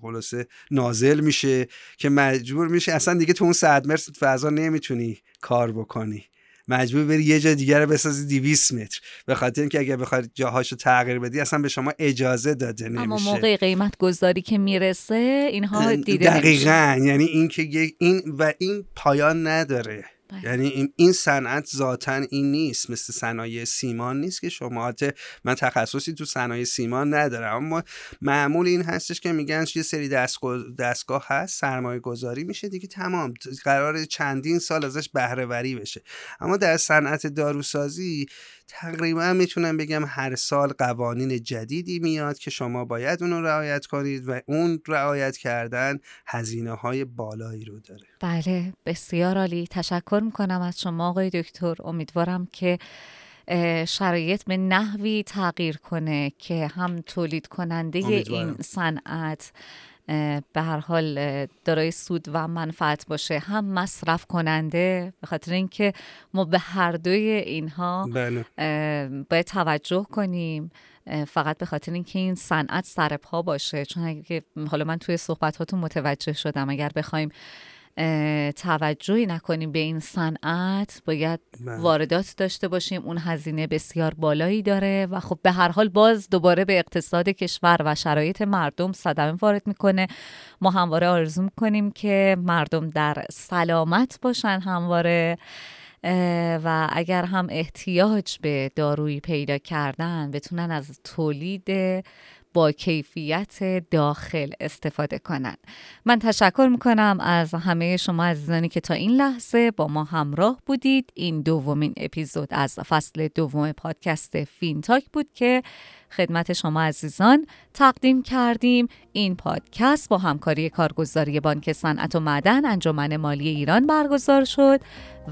خلاصه نازل میشه که مجبور میشه اصلا دیگه تو اون صد متر فضا نمی‌تونی کار بکنی. مجبور بری یه جا دیگر رو بسازی 200 متر. به خاطر اینکه اگه بخواد جاهاشو تغییر بدی اصلا به شما اجازه داده نمیشه. اما موقع قیمت گذاری که می‌رسه اینها دیده دقیقا. یعنی اینکه این و این پایان نداره. یعنی این صنعت ذاتا این نیست. مثل صنایع سیمان نیست که شما من تخصصی تو صنایع سیمان ندارم اما معمول این هستش که میگن یه سری دستگاه, هست سرمایه گذاری میشه دیگه تمام. قرار چندین سال ازش بهره وری بشه. اما در صنعت داروسازی تقریبا می‌تونم بگم هر سال قوانین جدیدی میاد که شما باید اون رو رعایت کنید و اون رعایت کردن هزینه های بالایی رو داره. بله بسیار عالی. تشکر می‌کنم از شما آقای دکتر. امیدوارم که شرایط به نحوی تغییر کنه که هم تولید کننده این صنعت به هر حال دارای سود و منفعت باشه. هم مصرف کننده به خاطر اینکه ما به هر دوی اینها بله. باید توجه کنیم. فقط به خاطر اینکه این صنعت سر پا باشه. چون اگه حالا من توی صحبت هاتون متوجه شدم. اگر بخوایم توجهی نکنیم به این صنعت. باید بله. واردات داشته باشیم. اون هزینه بسیار بالایی داره و خب به هر حال باز دوباره به اقتصاد کشور و شرایط مردم صدمه وارد می‌کنه. ما همواره آرزو می‌کنیم که مردم در سلامت باشن همواره و اگر هم احتیاج به دارویی پیدا کردن بتونن از تولید با کیفیت داخل استفاده کنند. من تشکر می‌کنم از همه شما عزیزانی که تا این لحظه با ما همراه بودید این دومین اپیزود از فصل دوم پادکست فینتاک بود که خدمت شما عزیزان تقدیم کردیم این پادکست با همکاری کارگزاری بانک صنعت و معدن انجمن مالی ایران برگزار شد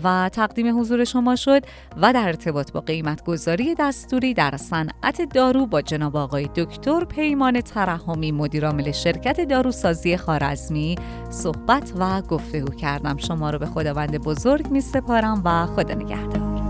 و تقدیم حضور شما شد و در ارتباط با قیمت گذاری دستوری در صنعت دارو با جناب آقای دکتر پیمان ترحمی مدیرعامل شرکت داروسازی خارزمی صحبت و گفتگو کردم. شما رو به خداوند بزرگ می سپارم و خدا نگهدار.